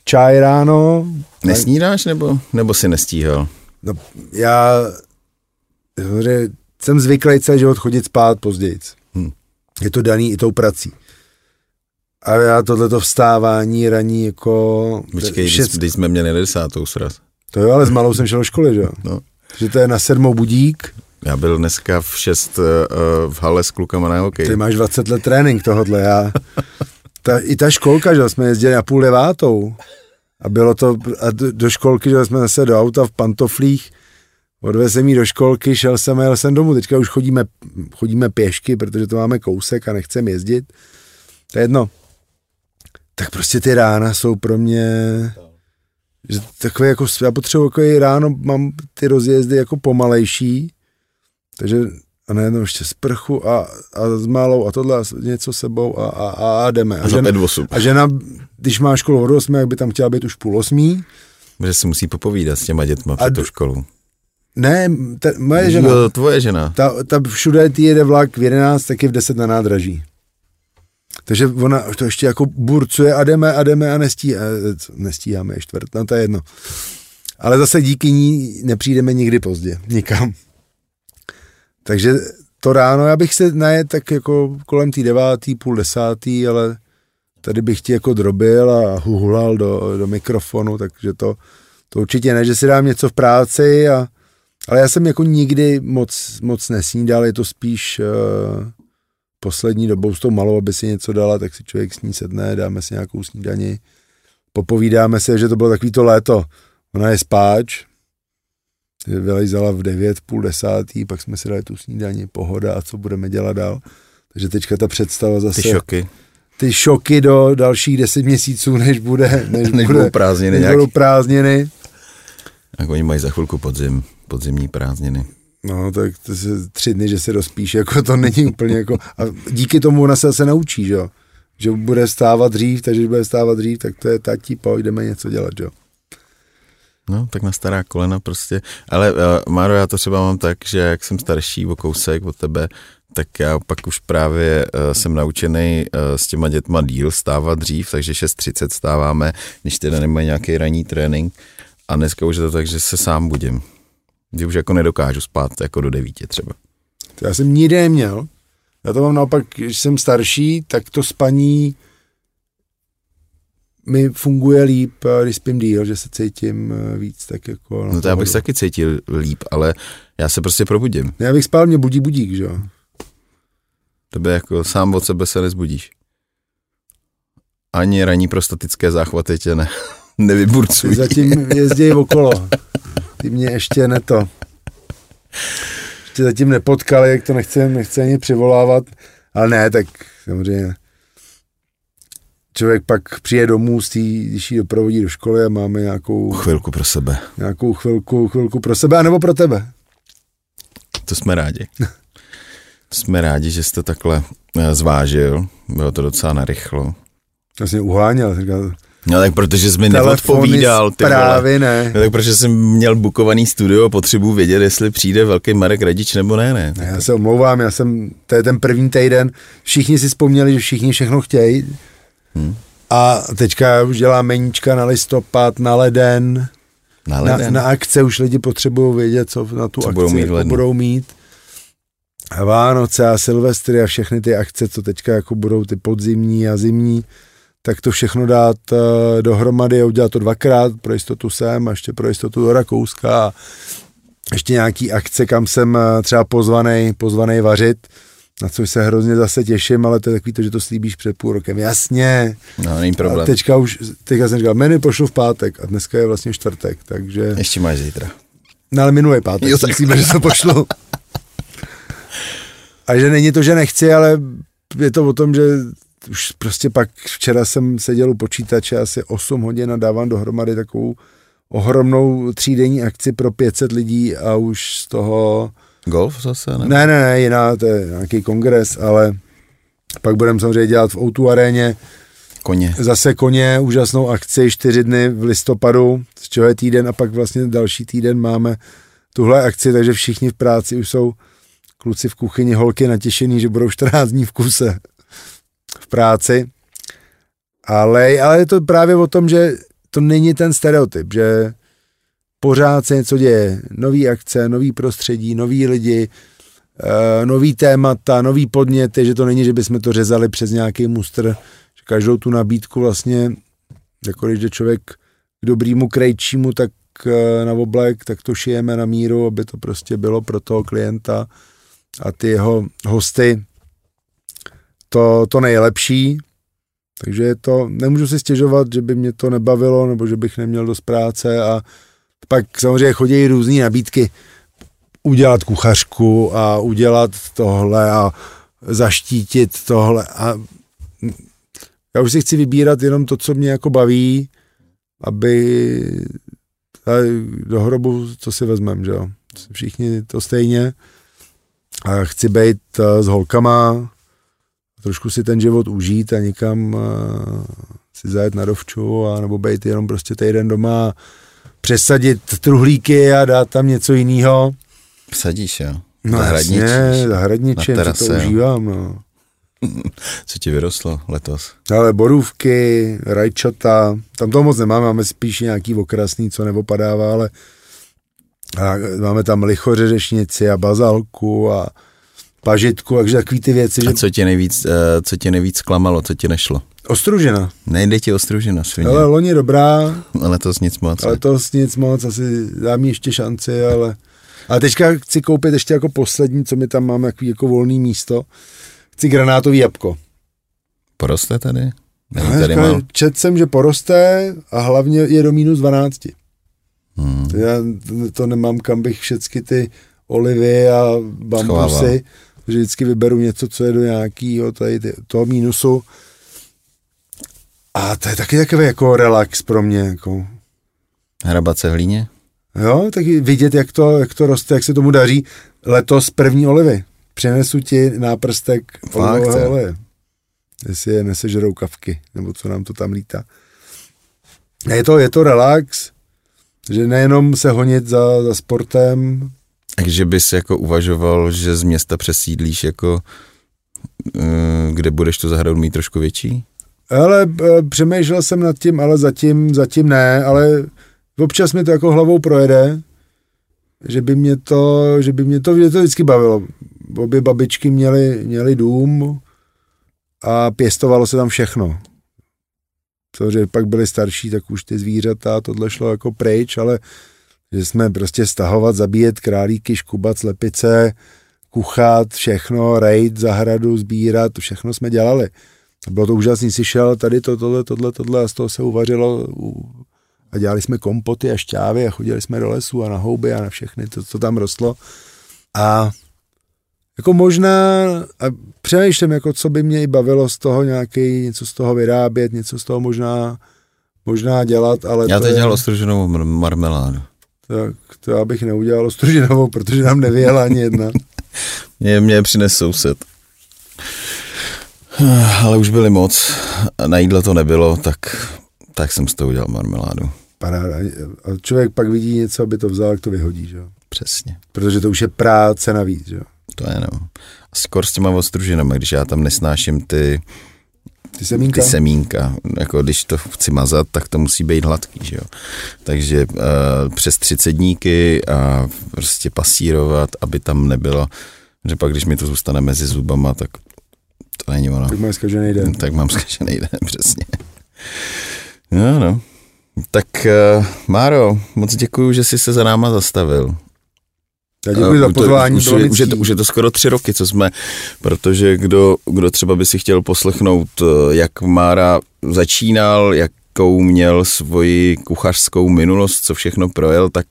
čaj ráno. Nesnídáš nebo, nebo si nestíhal? No, já že jsem zvyklý celý život chodit spát později. Hmm. Je to daný i tou prací. A já tohleto vstávání raní jako... Počkej, šest... když, jsme měli desátou sraz. To jo, ale s malou jsem šel do školy, že jo? No. Že to je na sedmou budík, já byl dneska v 6 uh, v hale s klukama na hokej. Ty máš 20 let trénink tohohle, já. Ta, I ta školka, že jsme jezdili na půl devátou. A bylo to, a do, školky, že jsme zase do auta v pantoflích, odvezl jsem do školky, šel jsem a jel jsem domů. Teďka už chodíme, chodíme pěšky, protože to máme kousek a nechcem jezdit. To je jedno. Tak prostě ty rána jsou pro mě že takové jako, já potřebuji jako ráno, mám ty rozjezdy jako pomalejší, takže a najednou ještě sprchu a, a s malou a tohle a něco sebou a, a, a, a jdeme. A žena, a žena, když má školu od 8, jak by tam chtěla být už půl osmí. Že si musí popovídat s těma dětma před tou školou. Ne, ta, moje žena. Jo, tvoje žena. Ta, ta všude ty jede vlak v 11, taky v 10 na nádraží. Takže ona to ještě jako burcuje a jdeme a jdeme a nestí, a nestíháme je čtvrt, no to je jedno. Ale zase díky ní nepřijdeme nikdy pozdě, nikam. Takže to ráno, já bych se najet tak jako kolem té devátý, půl desátý, ale tady bych ti jako drobil a huhlal do, do mikrofonu, takže to, to určitě ne, že si dám něco v práci, a, ale já jsem jako nikdy moc, moc nesnídal, je to spíš uh, poslední dobou s tou malou, aby si něco dala, tak si člověk s ní sedne, dáme si nějakou snídani, popovídáme se, že to bylo takový to léto, ona je spáč, vylejzala v 9, půl desátý, pak jsme si dali tu snídaní, pohoda a co budeme dělat dál. Takže teďka ta představa zase... Ty šoky. Ty šoky do dalších 10 měsíců, než bude... Než, než bude, budou prázdniny. Než budou prázdniny. Tak oni mají za chvilku podzim, podzimní prázdniny. No, tak to se tři dny, že se rozpíš, jako to není úplně jako... A díky tomu ona se zase naučí, že jo? Že bude stávat dřív, takže když bude stávat dřív, tak to je tati, pojďme něco dělat, jo? No, tak na stará kolena prostě. Ale uh, Máro, já to třeba mám tak, že jak jsem starší o kousek od tebe, tak já pak už právě uh, jsem naučený uh, s těma dětma díl stávat dřív, takže 6.30 stáváme, když teda nemají nějaký ranní trénink. A dneska už je to tak, že se sám budím. Že už jako nedokážu spát jako do devíti třeba. To já jsem nikdy neměl. Já to mám naopak, když jsem starší, tak to spaní mi funguje líp, eh, když spím díl, že se cítím eh, víc tak jako... No to já bych se taky cítil líp, ale já se prostě probudím. Já bych spal, mě budí budík, že jo. Tebe jako sám od sebe se nezbudíš. Ani ranní prostatické záchvaty tě ne, nevyburcují. Ty zatím jezdí okolo. Ty mě ještě neto. Ještě zatím nepotkali, jak to nechce, nechce ani přivolávat. Ale ne, tak samozřejmě člověk pak přijde domů, z tý, když ji doprovodí do školy a máme nějakou, Chvilku pro sebe. nějakou chvilku, chvilku pro sebe, anebo pro tebe. To jsme rádi. jsme rádi, že jste takhle eh, zvážil. Bylo to docela narychlo. Vlastně uháněl, říkal, No tak protože jsi mi neodpovídal, ty zprávy, ne. No tak protože jsem měl bukovaný studio a potřebuji vědět, jestli přijde velký Marek Radič nebo ne, ne. Ne, Já se omlouvám, já jsem, to je ten první týden, všichni si vzpomněli, že všichni všechno chtějí. Hmm. A teďka už dělám meníčka na listopad, na leden, Na na, leden. na akce, už lidi potřebují vědět, co na tu Co akci budou mít jako budou mít. A Vánoce a Silvestry a všechny ty akce, co teďka jako budou ty podzimní a zimní, tak to všechno dát uh, dohromady a udělat to dvakrát, pro jistotu sem a ještě pro jistotu do Rakouska a ještě nějaký akce, kam jsem eh, třeba pozvaný, pozvaný vařit, na což se hrozně zase těším, ale to je takový to, že to slíbíš před půl rokem. Jasně. No, není A problém. teďka už, teďka jsem říkal, menu pošlu v pátek a dneska je vlastně čtvrtek, takže... Ještě máš zítra. No ale minulý pátek, Jo, si tak. myslíme, že to pošlu. A že není to, že nechci, ale je to o tom, že už prostě pak včera jsem seděl u počítače asi 8 hodin a dávám dohromady takovou ohromnou třídenní akci pro 500 lidí a už z toho... Golf zase, ne? Ne, ne, ne, jiná, to je nějaký kongres, ale pak budeme samozřejmě dělat v O2 aréně Koně. zase koně, úžasnou akci, čtyři dny v listopadu, z čeho je týden a pak vlastně další týden máme tuhle akci, takže všichni v práci už jsou kluci v kuchyni, holky natěšený, že budou 14 dní v kuse v práci. Ale, ale je to právě o tom, že to není ten stereotyp, že pořád se něco děje. Nový akce, nový prostředí, noví lidi, eh, nový témata, nový podněty, že to není, že bychom to řezali přes nějaký mustr, že každou tu nabídku vlastně, jako když jde člověk k dobrýmu krejčímu, tak eh, na oblek, tak to šijeme na míru, aby to prostě bylo pro toho klienta a ty jeho hosty to, to nejlepší. Takže je to, nemůžu si stěžovat, že by mě to nebavilo, nebo že bych neměl dost práce a pak samozřejmě chodí různé nabídky udělat kuchařku a udělat tohle a zaštítit tohle a já už si chci vybírat jenom to, co mě jako baví, aby do hrobu, co si vezmem, že jo. Všichni to stejně. A chci být eh, s holkama, trošku si ten život užít a někam eh, si zajet na dovču, a nebo být jenom prostě týden doma, přesadit truhlíky a dát tam něco jiného. Sadíš, jo? No Zahradničíš. jasně, zahradničím, Na si to terase, jo. užívám, no. Co ti vyrostlo letos? Ale borůvky, rajčata, tam toho moc nemáme, máme spíš nějaký okrasný, co neopadává, ale a máme tam lichoře řešnici a bazalku a pažitku, takže takový ty věci, že A co tě nejvíc, eh, co tě nejvíc klamalo, co ti nešlo? Ostružena. Nejde ti ostružina svině, Ale loni dobrá, ale to nic moc. ale to nic moc, asi dám ještě šanci, ale... A teďka chci koupit ještě jako poslední, co my tam máme, jako, jako volný místo. Chci granátový jabko. Poroste tady? Není Ale tady mal. Čet jsem, že poroste a hlavně je do minus 12. Hmm. To Já to nemám, kam bych všechny ty olivy a bambusy, Schovával. že vždycky vyberu něco, co je do nějakého tady toho mínusu. A to je taky takový jako relax pro mě. Jako. Hrabat se v hlíně? Jo, taky vidět, jak to, jak to roste, jak se tomu daří. Letos první olivy. Přinesu ti náprstek olivového oleje. Jestli je nesežerou kavky, nebo co nám to tam lítá. A Je to, je to relax, že nejenom se honit za, za sportem, Takže bys jako uvažoval, že z města přesídlíš jako, eh, kde budeš tu zahradu mít trošku větší? Ale e, přemýšlel jsem nad tím, ale zatím, zatím ne, ale občas mi to jako hlavou projede, že by mě to, že by mě to, mě to vždycky bavilo. Obě babičky měly, měly dům a pěstovalo se tam všechno. Samozřejmě pak byli starší, tak už ty zvířata, tohle šlo jako pryč, ale že jsme prostě stahovat, zabíjet králíky, škubat, slepice, kuchat, všechno, rejt, zahradu, sbírat, všechno jsme dělali. Bylo to úžasný, si šel tady to, tohle, tohle, tohle a z toho se uvařilo a dělali jsme kompoty a šťávy a chodili jsme do lesu a na houby a na všechny, to, co tam rostlo. A jako možná, a přemýšlím, jako co by mě i bavilo z toho nějaký, něco z toho vyrábět, něco z toho možná, možná dělat, ale Já teď je, dělal ostruženou marmeládu. tak, to já bych neudělal ostružinovou, protože nám nevyjela ani jedna. Mě, mě přines soused. Ale už byly moc, na jídlo to nebylo, tak, tak jsem z toho udělal marmeládu. Paráda. A člověk pak vidí něco, aby to vzal, jak to vyhodí, že? jo? Přesně. Protože to už je práce navíc, že? jo? To je no. A skoro s těma ostruženama, když já tam nesnáším ty, Ty semínka? ty semínka. Jako když to chci mazat, tak to musí být hladký, že jo. Takže uh, přes 30 dníky a prostě pasírovat, aby tam nebylo, že pak když mi to zůstane mezi zubama, tak to není ono. tak máš zkažený den. Tak mám zkažený den, přesně. No, no. Tak uh, Máro, moc děkuju, že jsi se za náma zastavil. Já děkuji za Eh, pozvání. To, už, už, je to, už je to skoro tři roky, co jsme, protože kdo, kdo třeba by si chtěl poslechnout, eh, jak Mára začínal, jakou měl svoji kuchařskou minulost, co všechno projel, tak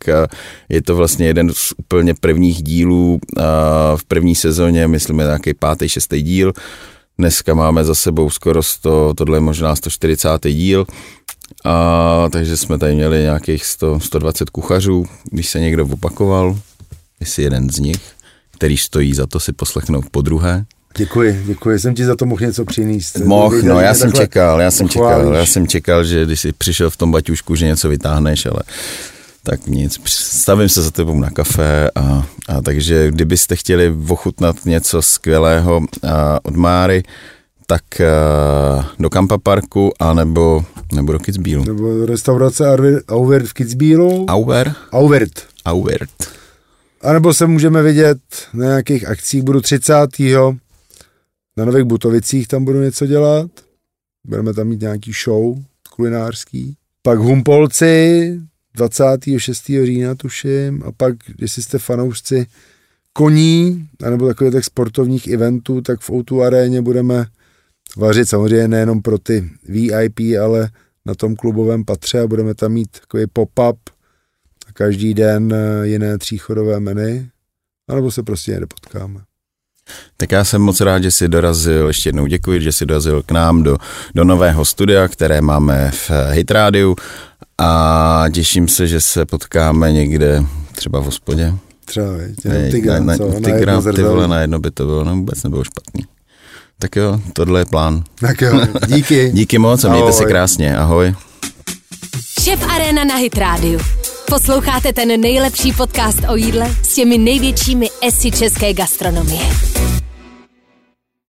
je to vlastně jeden z úplně prvních dílů v první sezóně, myslím, je nějaký pátý, šestý díl. Dneska máme za sebou skoro 100, tohle je možná 140. díl, a, takže jsme tady měli nějakých 100, 120 kuchařů, když se někdo opakoval, jsi jeden z nich, který stojí za to si poslechnout po druhé. Děkuji, děkuji. Jsem ti za to mohl něco přinést. Moh, Dobrý, no já jsem čekal, já jsem čekal, já jsem čekal, že když jsi přišel v tom baťušku, že něco vytáhneš, ale tak nic, stavím se za tebou na kafe a, a takže kdybyste chtěli ochutnat něco skvělého a, od Máry, tak a, do Kampa Parku anebo nebo do Kitzbühelu. Nebo restaurace Auvert v Kitzbühelu. Auer? Auvert. Auert. A nebo se můžeme vidět na nějakých akcích. Budu 30. Na Nových Butovicích tam budu něco dělat. Budeme tam mít nějaký show kulinářský. Pak Humpolci 26. října tuším. A pak, jestli jste fanoušci koní, anebo takových tak sportovních eventů, tak v O2 aréně budeme vařit samozřejmě nejenom pro ty VIP, ale na tom klubovém patře a budeme tam mít takový pop-up a každý den eh, jiné tříchodové menu, anebo se prostě někde potkáme. Tak já jsem moc rád, že jsi dorazil, ještě jednou děkuji, že jsi dorazil k nám do, do nového studia, které máme v Hit Rádiu a těším se, že se potkáme někde třeba v hospodě. Třeba, tygra, na, na, ty vole, na jedno by to bylo, no vůbec nebylo špatný. Tak jo, tohle je plán. Tak jo, díky. Díky moc a mějte se krásně, ahoj. Šef Arena na Hit Radio. Posloucháte ten nejlepší podcast o jídle s těmi největšími esy české gastronomie.